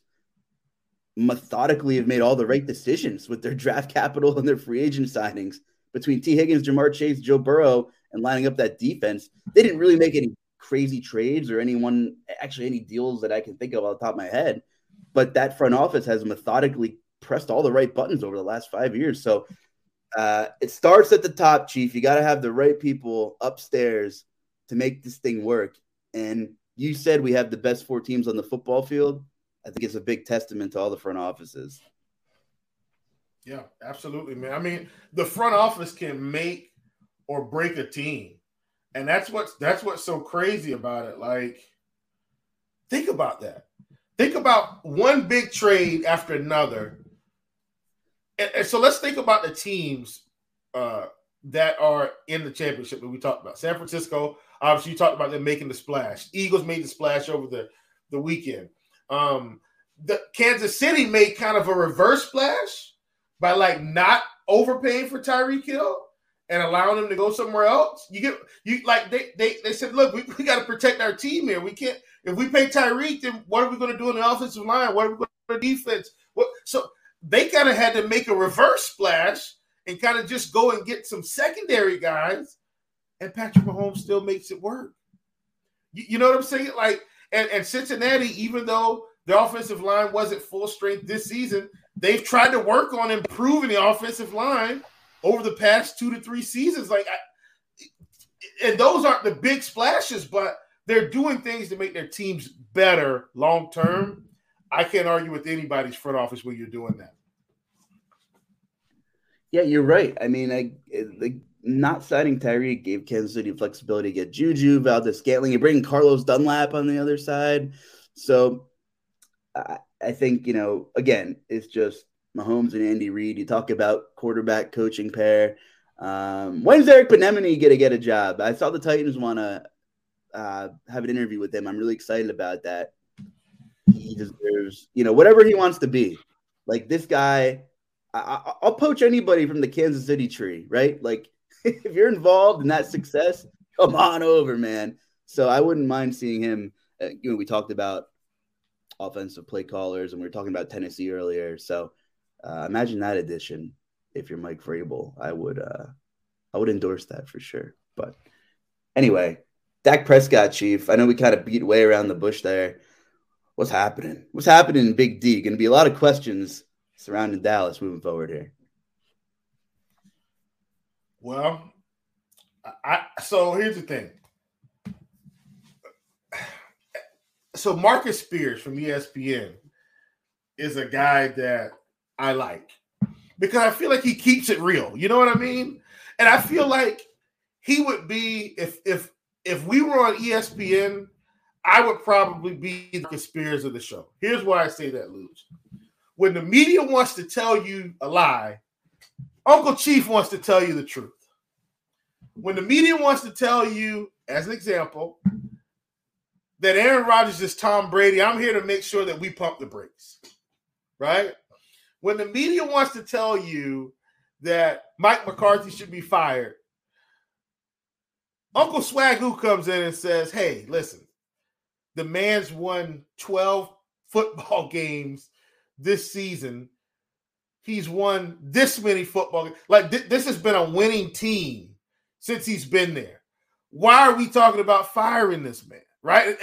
A: methodically have made all the right decisions with their draft capital and their free agent signings between Tee Higgins, Ja'Marr Chase, Joe Burrow, and lining up that defense, they didn't really make any crazy trades or anyone actually any deals that I can think of off the top of my head. But that front office has methodically pressed all the right buttons over the last five years. So uh, it starts at the top, Chief. You got to have the right people upstairs to make this thing work. And you said we have the best four teams on the football field. I think it's a big testament to all the front offices.
B: Yeah, absolutely, man. I mean, the front office can make or break a team. And that's what's that's what's so crazy about it. Like, think about that. Think about one big trade after another. And, and so let's think about the teams uh, that are in the championship that we talked about. San Francisco, obviously, you talked about them making the splash. Eagles made the splash over the, the weekend. Um, the Kansas City made kind of a reverse splash by like not overpaying for Tyreek Hill and allowing him to go somewhere else. You get you like they they, they said, look, we, we got to protect our team here. We can't if we pay Tyreek, then what are we going to do in the offensive line? What are we going to do in the defense? What so they kind of had to make a reverse splash and kind of just go and get some secondary guys, and Patrick Mahomes still makes it work. You, you know what I'm saying? Like, and, and Cincinnati, even though the offensive line wasn't full strength this season, they've tried to work on improving the offensive line over the past two to three seasons. Like, I, and those aren't the big splashes, but they're doing things to make their teams better long term. I can't argue with anybody's front office when you're doing that.
A: Yeah, you're right. I mean, I like not signing Tyreek gave Kansas City flexibility to get Juju, Valdes-Scantling, you bring Carlos Dunlap on the other side. So I, I think, you know, again, it's just Mahomes and Andy Reid. You talk about quarterback coaching pair. Um, when's Eric Bieniemy going to get a job? I saw the Titans want to uh, have an interview with him. I'm really excited about that. He deserves, you know, whatever he wants to be. Like this guy, I, will poach anybody from the Kansas City tree, right? Like if you're involved in that success, come on over, man. So I wouldn't mind seeing him. Uh, you know, we talked about offensive play callers, and we were talking about Tennessee earlier. So uh, imagine that addition. If you're Mike Vrabel, I would, uh, I would endorse that for sure. But anyway, Dak Prescott, Chief. I know we kind of beat way around the bush there. What's happening? What's happening in Big D? Going to be a lot of questions surrounding Dallas moving forward here.
B: Well, I so here's the thing. So Marcus Spears from ESPN is a guy that I like because I feel like he keeps it real. You know what I mean? And I feel like he would be if if if we were on ESPN, I would probably be the Spears of the show. Here's why I say that, Luge. When the media wants to tell you a lie, Uncle Chief wants to tell you the truth. When the media wants to tell you, as an example, that Aaron Rodgers is Tom Brady, I'm here to make sure that we pump the brakes. Right? When the media wants to tell you that Mike McCarthy should be fired, Uncle Swagoo comes in and says, Hey, listen, the man's won 12 football games this season. He's won this many football games. Like th- this has been a winning team since he's been there. Why are we talking about firing this man? Right?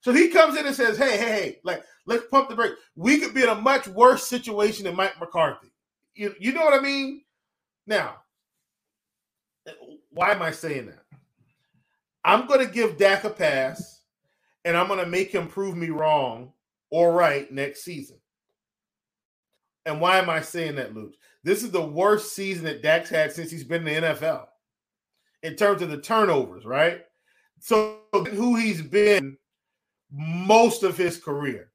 B: So he comes in and says, Hey, hey, hey, like, let's pump the brake. We could be in a much worse situation than Mike McCarthy. You, you know what I mean? Now, why am I saying that? I'm going to give Dak a pass and I'm going to make him prove me wrong or right next season. And why am I saying that, Luke? This is the worst season that Dak's had since he's been in the NFL in terms of the turnovers, right? So, who he's been most of his career.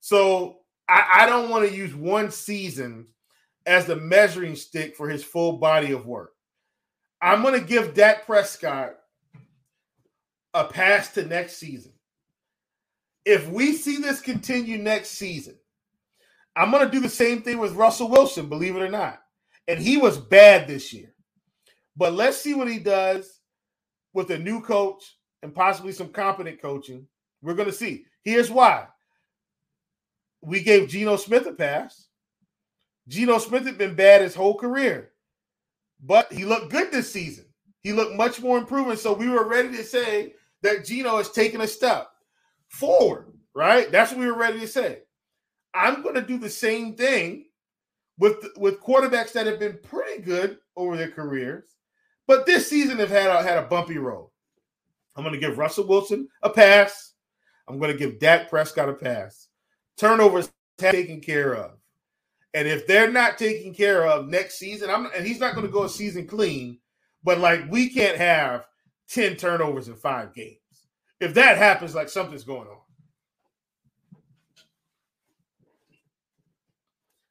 B: So, I, I don't want to use one season as the measuring stick for his full body of work. I'm going to give Dak Prescott a pass to next season. If we see this continue next season, I'm going to do the same thing with Russell Wilson, believe it or not. And he was bad this year. But let's see what he does with a new coach and possibly some competent coaching. We're going to see. Here's why we gave Geno Smith a pass. Geno Smith had been bad his whole career, but he looked good this season. He looked much more improving. So we were ready to say that Geno has taken a step forward, right? That's what we were ready to say. I'm going to do the same thing with with quarterbacks that have been pretty good over their careers, but this season have had a, had a bumpy road. I'm going to give Russell Wilson a pass. I'm going to give Dak Prescott a pass. Turnovers taken care of. And if they're not taken care of next season, I'm and he's not going to go a season clean, but like we can't have 10 turnovers in five games. If that happens, like something's going on.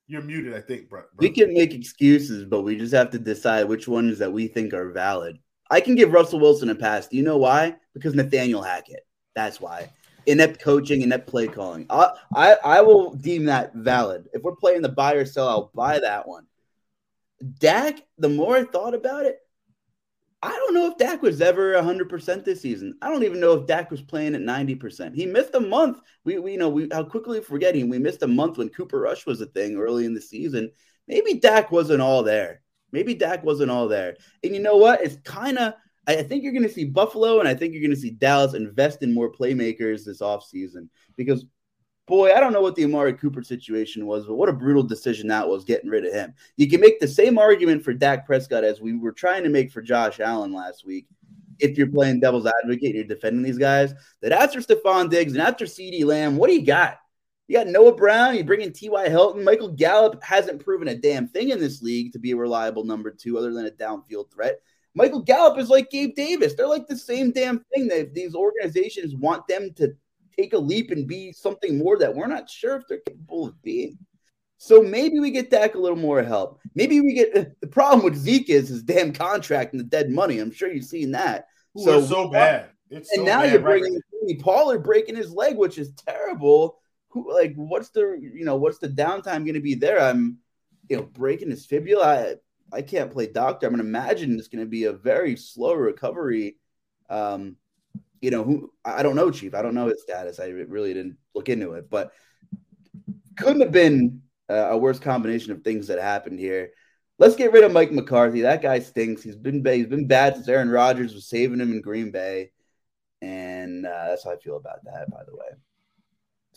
B: You're muted, I think, bro.
A: We can make excuses, but we just have to decide which ones that we think are valid. I can give Russell Wilson a pass. Do you know why? Because Nathaniel Hackett. That's why. Inept coaching, inept play calling. I, I, I will deem that valid. If we're playing the buy or sell, I'll buy that one. Dak, the more I thought about it, I don't know if Dak was ever 100% this season. I don't even know if Dak was playing at 90%. He missed a month. We, we you know, we how quickly forgetting we missed a month when Cooper Rush was a thing early in the season. Maybe Dak wasn't all there. Maybe Dak wasn't all there. And you know what? It's kind of I think you're going to see Buffalo and I think you're going to see Dallas invest in more playmakers this offseason because boy, I don't know what the Amari Cooper situation was, but what a brutal decision that was getting rid of him. You can make the same argument for Dak Prescott as we were trying to make for Josh Allen last week. If you're playing devil's advocate, you're defending these guys. That after Stefon Diggs and after CeeDee Lamb, what do you got? You got Noah Brown, you bring in T.Y. Hilton. Michael Gallup hasn't proven a damn thing in this league to be a reliable number two other than a downfield threat. Michael Gallup is like Gabe Davis. They're like the same damn thing. That these organizations want them to take a leap and be something more that we're not sure if they're capable of being. So maybe we get Dak a little more help. Maybe we get uh, the problem with Zeke is his damn contract and the dead money. I'm sure you've seen that.
B: Ooh, so so bad.
A: It's and so now you're bringing right. Pollard breaking his leg, which is terrible. Who like what's the you know what's the downtime going to be there? I'm you know breaking his fibula. I I can't play doctor. I'm going to imagine it's going to be a very slow recovery. Um, you know who I don't know, Chief. I don't know his status. I really didn't look into it, but couldn't have been a worse combination of things that happened here. Let's get rid of Mike McCarthy. That guy stinks. He's been he's been bad since Aaron Rodgers was saving him in Green Bay, and uh, that's how I feel about that. By the way,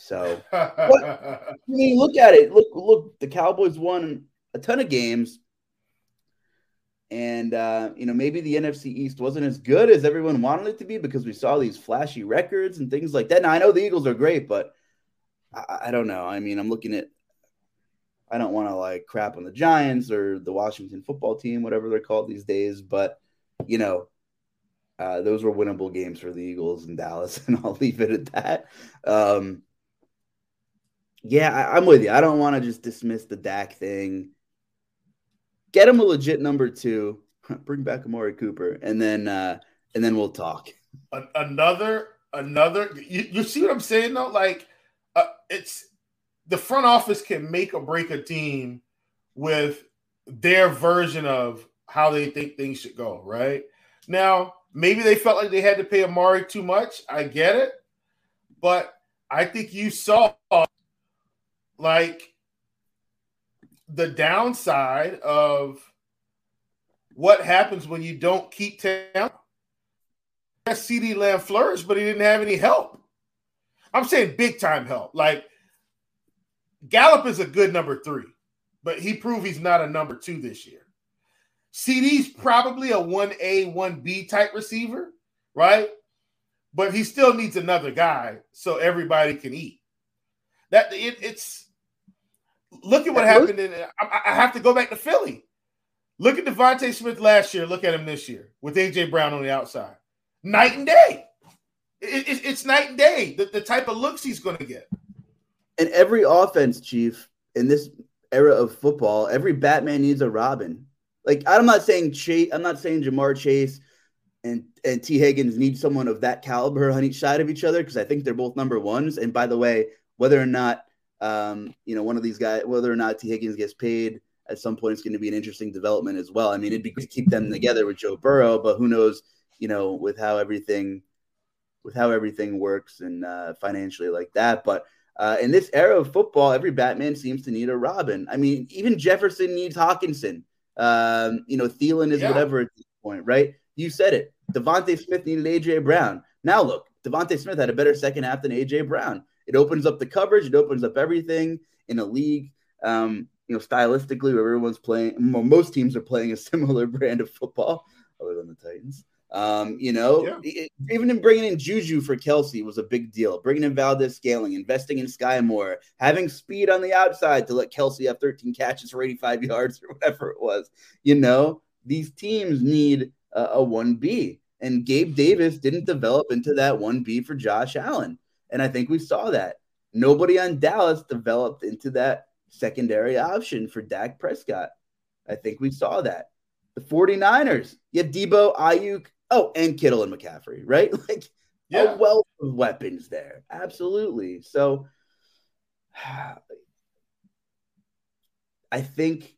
A: so I mean, look at it. Look, look. The Cowboys won a ton of games, and uh, you know maybe the NFC East wasn't as good as everyone wanted it to be because we saw these flashy records and things like that. Now I know the Eagles are great, but I, I don't know. I mean, I'm looking at I don't want to like crap on the Giants or the Washington football team, whatever they're called these days, but you know, uh, those were winnable games for the Eagles in Dallas, and I'll leave it at that. Um, yeah, I, am with you. I don't want to just dismiss the Dak thing. Get him a legit number two. Bring back Amari Cooper, and then uh, and then we'll talk.
B: Another, another. You, you see what I'm saying though? Like, uh, it's the front office can make or break a team with their version of how they think things should go, right? Now, maybe they felt like they had to pay Amari too much. I get it. But I think you saw like the downside of what happens when you don't keep talent. CeeDee Lamb flourished, but he didn't have any help. I'm saying big time help. Like Gallup is a good number three, but he proved he's not a number two this year. CeeDee's probably a 1A, 1B type receiver, right? But he still needs another guy so everybody can eat. That it, it's look at what happened in I, I, have to go back to Philly. Look at DeVonta Smith last year. Look at him this year with AJ Brown on the outside. Night and day. It, it, it's night and day. The, the type of looks he's going to get.
A: And every offense, Chief, in this era of football, every Batman needs a Robin. Like I'm not saying Chase, I'm not saying Ja'Marr Chase and and Tee Higgins need someone of that caliber on each side of each other because I think they're both number ones. And by the way, whether or not um, you know one of these guys, whether or not Tee Higgins gets paid at some point, it's going to be an interesting development as well. I mean, it'd be great to keep them together with Joe Burrow, but who knows? You know, with how everything with how everything works and uh, financially like that, but uh, in this era of football, every Batman seems to need a Robin. I mean, even Jefferson needs Hockenson. Um, you know, Thielen is yeah. whatever at this point, right? You said it. DeVonta Smith needed AJ Brown. Now look, DeVonta Smith had a better second half than AJ Brown. It opens up the coverage. It opens up everything in a league. Um, you know, stylistically, where everyone's playing, most teams are playing a similar brand of football, other than the Titans. Um, you know, yeah. even in bringing in Juju for Kelce was a big deal. Bringing in Valdes-Scantling, investing in Skyy Moore, having speed on the outside to let Kelce have 13 catches for 85 yards or whatever it was. You know, these teams need a, a 1B. And Gabe Davis didn't develop into that 1B for Josh Allen. And I think we saw that. Nobody on Dallas developed into that secondary option for Dak Prescott. I think we saw that. The 49ers, you have Deebo, Aiyuk, Oh, and Kittle and McCaffrey, right? Like yeah. a wealth of weapons there. Absolutely. So I think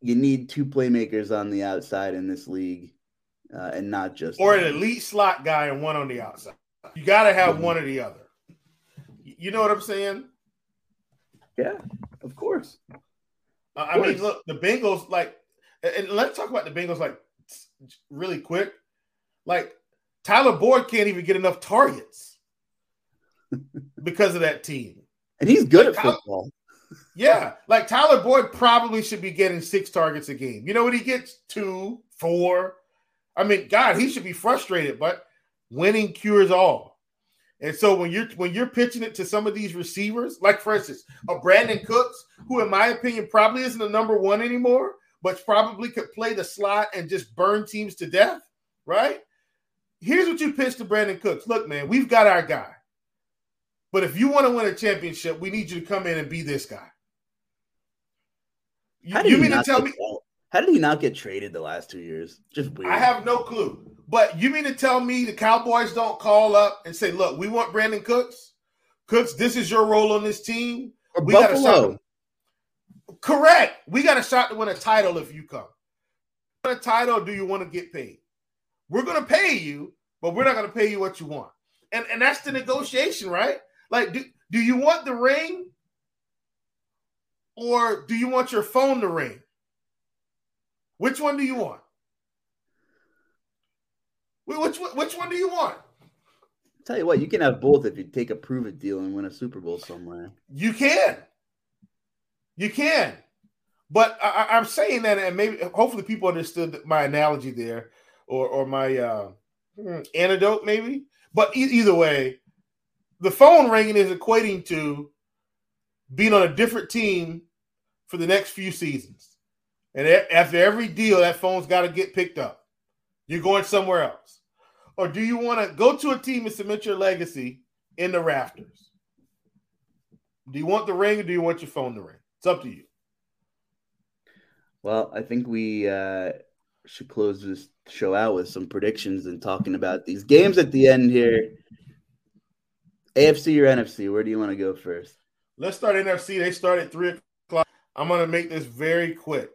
A: you need two playmakers on the outside in this league, uh, and not just
B: or an elite slot guy and one on the outside. You got to have mm-hmm. one or the other. You know what I'm saying?
A: Yeah, of course.
B: Uh, I mean, look, the Bengals like, and let's talk about the Bengals like really quick. Like Tyler Boyd can't even get enough targets because of that team.
A: And he's good like, at football.
B: yeah. Like Tyler Boyd probably should be getting six targets a game. You know what he gets? Two, four. I mean, God, he should be frustrated, but winning cures all. And so when you're when you're pitching it to some of these receivers, like for instance, a Brandin Cooks, who in my opinion probably isn't the number one anymore, but probably could play the slot and just burn teams to death, right? here's what you pitched to Brandin Cooks. Look, man, we've got our guy. But if you want to win a championship, we need you to come in and be this guy.
A: You, you mean to tell me how did he not get traded the last two years? Just weird.
B: I have no clue. But you mean to tell me the Cowboys don't call up and say, look, we want Brandin Cooks? Cooks, this is your role on this team.
A: Or
B: We got a
A: Buffalo.
B: shot. Correct. We got a shot to win a title if you come. Win a title, or do you want to get paid? We're gonna pay you, but we're not gonna pay you what you want. And and that's the negotiation, right? Like, do, do you want the ring? Or do you want your phone to ring? Which one do you want? Wh- Which one- which one do you want?
A: Tell you what, you can have both if you take a prove it deal and win a Super Bowl somewhere.
B: You can. You can. But I, I'm saying that, and maybe hopefully people understood my analogy there, or or my uh, hmm, antidote, maybe. But e- either way, the phone ringing is equating to being on a different team for the next few seasons, and after every deal, that phone's got to get picked up. You're going somewhere else, or do you want to go to a team and cement your legacy in the rafters? Do you want the ring or do you want your phone to ring? It's up to you.
A: Well, I think we uh, should close this show out with some predictions and talking about these games at the end here. AFC or NFC? Where do you want to go first?
B: Let's start NFC. They start at three o'clock. I'm gonna make this very quick.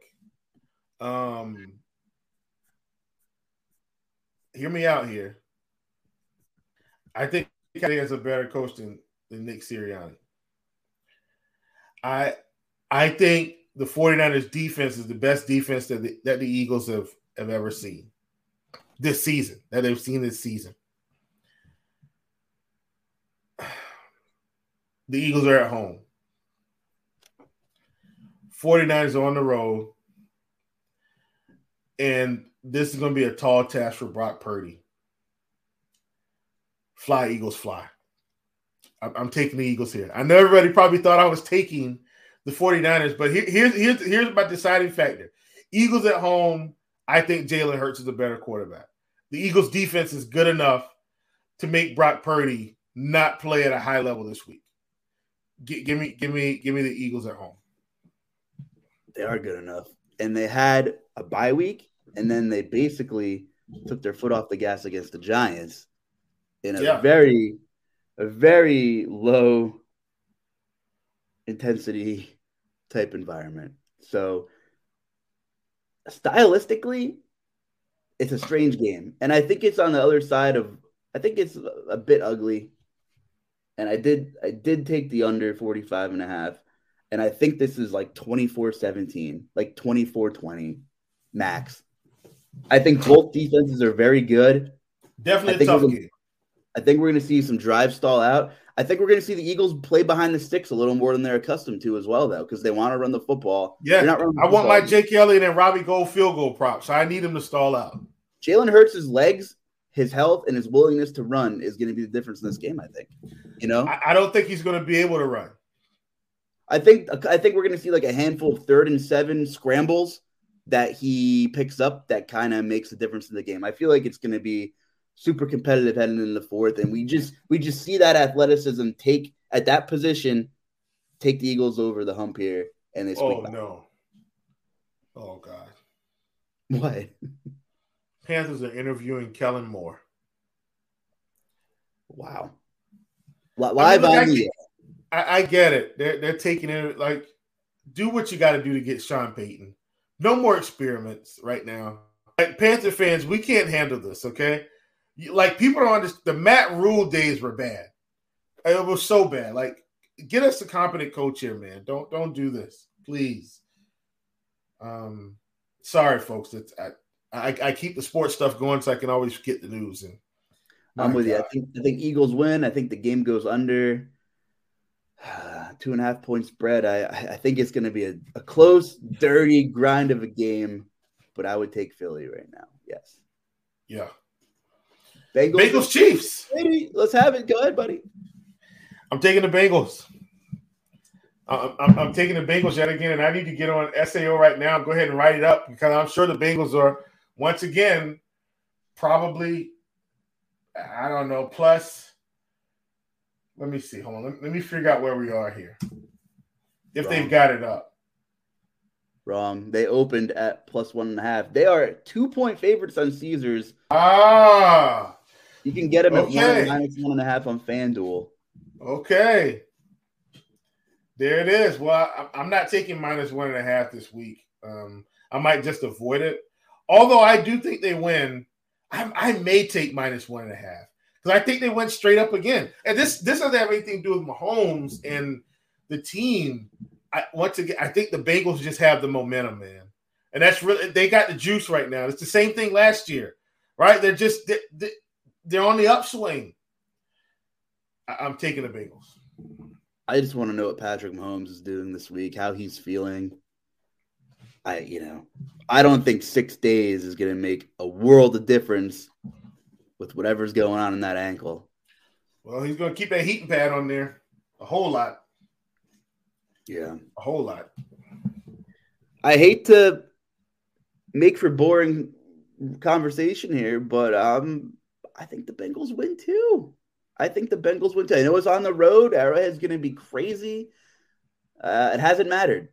B: Um, hear me out here. I think he has a better coach than, than Nick Sirianni. I I think the 49ers defense is the best defense that the, that the Eagles have, have ever seen this season, that they've seen this season. The Eagles are at home. 49ers are on the road. And this is going to be a tall task for Brock Purdy. Fly, Eagles, fly. I'm, taking the Eagles here. I know everybody probably thought I was taking the 49ers, but here, here's, here's, here's my deciding factor. Eagles at home, I think Jalen Hurts is a better quarterback. The Eagles defense is good enough to make Brock Purdy not play at a high level this week. Gi- give me, give me, give me the Eagles at home.
A: They are good enough. And they had a bye week, and then they basically took their foot off the gas against the Giants in a
B: Yeah.
A: very, a very low intensity type environment. So stylistically, it's a strange game. And I think it's on the other side of I think it's a bit ugly. And I did I did take the under 45 and a half. And I think this is like 24-17, like 24-20 max. I think both defenses are very good. I
B: Definitely a
A: think
B: game.
A: I think we're going to see some drive stall out. I think we're going to see the Eagles play behind the sticks a little more than they're accustomed to as well, though, because they want to run the football.
B: Yeah,
A: They're not the
B: I want my. Jake Elliott and Robbie Gould field goal prop, so I need them to stall out.
A: Jalen Hurts' legs, his health, and his willingness to run is going to be the difference in this game. I think. You know,
B: I, I don't think he's going to be able to run.
A: I think I think we're going to see like a handful of third and seven scrambles that he picks up that kind of makes a difference in the game. I feel like it's going to be super competitive heading in the fourth, and we just we just see that athleticism take at that position take the Eagles over the hump here, and they
B: Oh no! Oh god!
A: What?
B: Panthers are interviewing Kellen Moore.
A: Wow. Li- Live
B: I
A: on
B: get-
A: the
B: I, I get it. They're they're taking it like do what you got to do to get Sean Payton. No more experiments right now. Like Panther fans, we can't handle this. Okay, like people don't understand. The Matt Rhule days were bad. It was so bad. Like get us a competent coach here, man. Don't don't do this, please. Um, sorry, folks. It's I, I I keep the sports stuff going so I can always get the news. And
A: I'm with you. I think I think Eagles win. I think the game goes under two and a half point spread. I I think it's going to be a, a close, dirty grind of a game, but I would take Philly right now. Yes.
B: Yeah,
A: Bengals.
B: Bengals Chiefs.
A: Brady, Let's have it. Go ahead, buddy.
B: I'm taking the Bengals. I'm, I'm, I'm taking the Bengals yet again, and I need to get on SAO right now. Go ahead and write it up because I'm sure the Bengals are once again probably I don't know plus. Let me see. Hold on. Let, let me figure out where we are here. If
A: Wrong.
B: they've got it up.
A: Wrong. They opened at plus one and a half. They are two point favorites on Caesars.
B: Ah,
A: You can get them at one minus one and a half on FanDuel.
B: Okay. There it is. Well, I'm not taking minus one and a half this week. Um, I might just avoid it. Although I do think they win, I, I may take minus one and a half because I think they went straight up again. And this this doesn't have anything to do with Mahomes and the team. I once again, I think the Bengals just have the momentum, man, and that's really they got the juice right now. It's the same thing last year, right? They're just they, they're on the upswing. I, I'm taking the Bengals.
A: I just want to know what Patrick Mahomes is doing this week, how he's feeling. I, you know, I don't think six days is going to make a world of difference with whatever's going on in that ankle.
B: Well, he's going to keep that heating pad on there a whole lot.
A: Yeah,
B: a whole lot.
A: I hate to make for boring conversation here, but um, I think the Bengals win too. I think the Bengals win too. I know it's on the road. Arrowhead's going to be crazy. Uh, it hasn't mattered.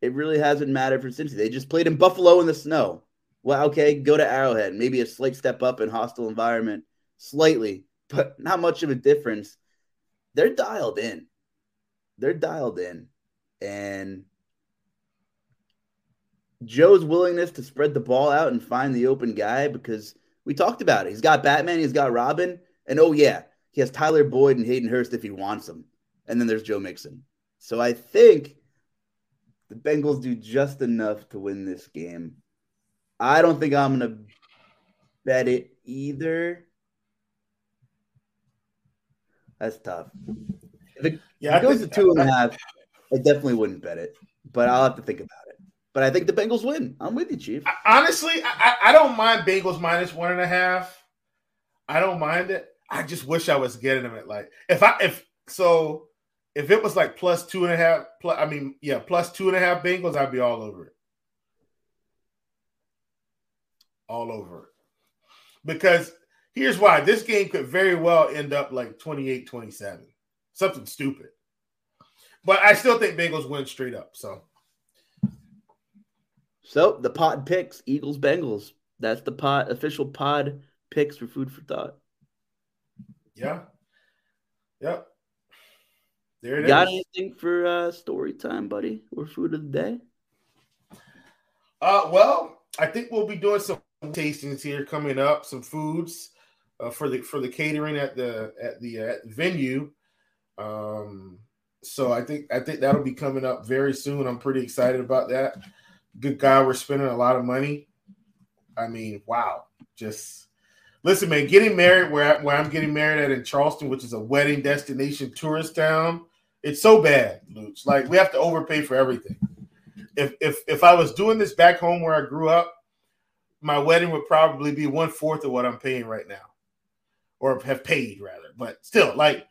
A: It really hasn't mattered for Cincy. They just played in Buffalo in the snow. Well, okay, go to Arrowhead. Maybe a slight step up in hostile environment, slightly, but not much of a difference. They're dialed in. They're dialed in. And Joe's willingness to spread the ball out and find the open guy because we talked about it. He's got Batman, he's got Robin, and oh, yeah, he has Tyler Boyd and Hayden Hurst if he wants them. And then there's Joe Mixon. So I think the Bengals do just enough to win this game. I don't think I'm to bet it either. That's tough. If it, yeah, if it goes to two and a half, I definitely wouldn't bet it, but I'll have to think about it. But I think the Bengals win. I'm with you, Chief.
B: Honestly, I, I don't mind Bengals minus one and a half. I don't mind it. I just wish I was getting them at like if I if so if it was like plus two and a half plus I mean yeah plus two and a half Bengals I'd be all over it, all over it. Because here's why this game could very well end up like 28-27, something stupid. But I still think Bengals win straight up. So.
A: So the pod picks Eagles Bengals. That's the pod official pod picks for food for thought.
B: Yeah. Yep. There it
A: Got anything for uh, story time, buddy, or food of the day?
B: Uh, well, I think we'll be doing some tastings here coming up, some foods uh, for the for the catering at the at the, uh, at venue. Um, so I think I think that'll be coming up very soon. I'm pretty excited about that. Good guy, we're spending a lot of money. I mean, wow, just Listen, man, getting married where, I, where I'm getting married at in Charleston, which is a wedding destination tourist town, it's so bad, Luch. Like we have to overpay for everything. If if if I was doing this back home where I grew up, my wedding would probably be one fourth of what I'm paying right now, or have paid rather. But still, like,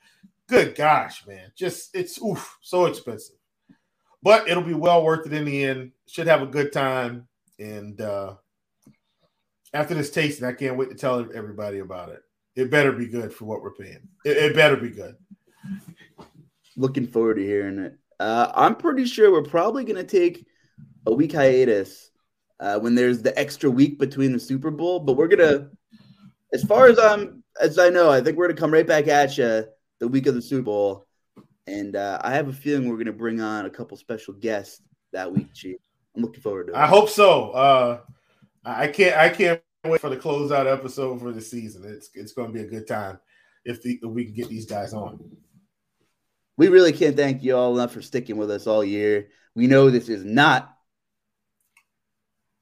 B: good gosh, man, just it's oof so expensive. But it'll be well worth it in the end. Should have a good time, and uh, after this tasting, I can't wait to tell everybody about it. It better be good for what we're paying. It, it better be good.
A: Looking forward to hearing it. Uh, I'm pretty sure we're probably going to take a week hiatus uh, when there's the extra week between the Super Bowl. But we're gonna, as far as I'm, as I know, I think we're gonna come right back at you the week of the Super Bowl, and uh, I have a feeling we're gonna bring on a couple special guests that week, Chief. I'm looking forward to it.
B: I hope so. Uh, I can't I can't wait for the closeout episode for the season. It's it's going to be a good time if, the, if we can get these guys on.
A: We really can't thank you all enough for sticking with us all year. We know this is not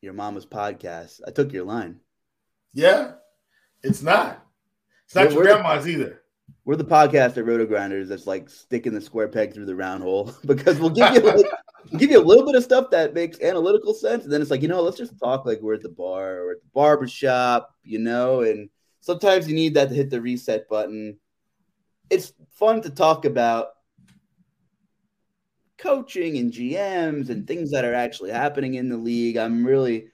A: your mama's podcast. I took your line.
B: Yeah, it's not. It's not we're, your grandma's the, either.
A: We're the podcast at RotoGrinders that's like sticking the square peg through the round hole because we'll give you like, give you a little bit of stuff that makes analytical sense, and then it's like you know, let's just talk like we're at the bar or at the barber shop, you know. And sometimes you need that to hit the reset button. It's fun to talk about coaching and GMs and things that are actually happening in the league. I'm really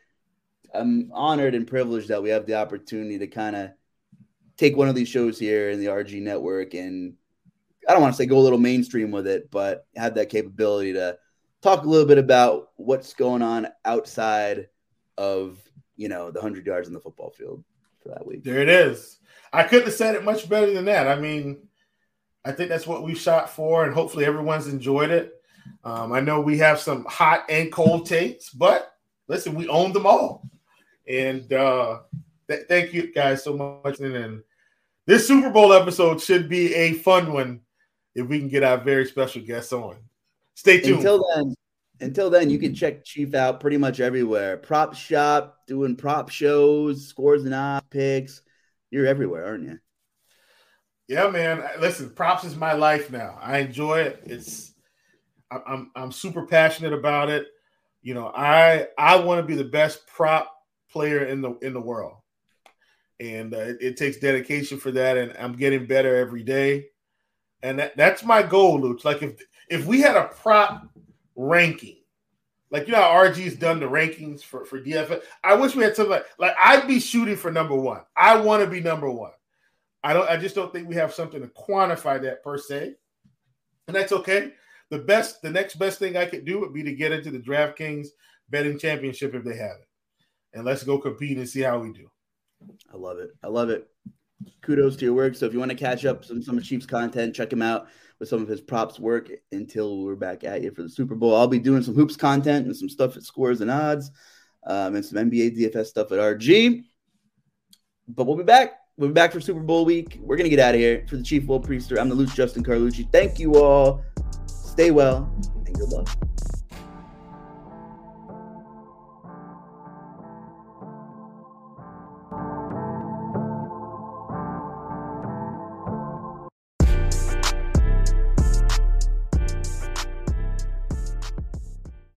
A: I'm honored and privileged that we have the opportunity to kind of take one of these shows here in the RG network and I don't want to say go a little mainstream with it, but have that capability to talk a little bit about what's going on outside of you know the hundred yards in the football field for that week.
B: There it is. I couldn't have said it much better than that. I mean, I think that's what we shot for, and hopefully everyone's enjoyed it. Um, I know we have some hot and cold takes, but listen, we own them all. And uh, th- thank you guys so much. And this Super Bowl episode should be a fun one if we can get our very special guests on. Stay tuned.
A: Until then, until then, you can check Chief out pretty much everywhere. Prop shop, doing prop shows, scores and odds picks. You're everywhere, aren't you?
B: Yeah, man. Listen, props is my life now. I enjoy it. It's I'm I'm super passionate about it. You know, I I want to be the best prop player in the in the world, and uh, it, it, takes dedication for that. And I'm getting better every day, and that, that's my goal, Luke. Like if if we had a prop ranking, like you know how RG's done the rankings for for DFS, I wish we had something like like I'd be shooting for number one. I want to be number one. I don't. I just don't think we have something to quantify that per se, and that's okay. The best, the next best thing I could do would be to get into the DraftKings betting championship if they have it, and let's go compete and see how we do.
A: I love it. I love it. Kudos to your work. So if you want to catch up some some of Chief's content, check him out with some of his props work until we're back at you for the Super Bowl. I'll be doing some hoops content and some stuff at scores and odds, um, and some NBA DFS stuff at RG. But we'll be back. We'll be back for Super Bowl week. We're gonna get out of here. For the Chief Will Priester, I'm the loose Justin Carlucci. Thank you all. Stay well and good luck.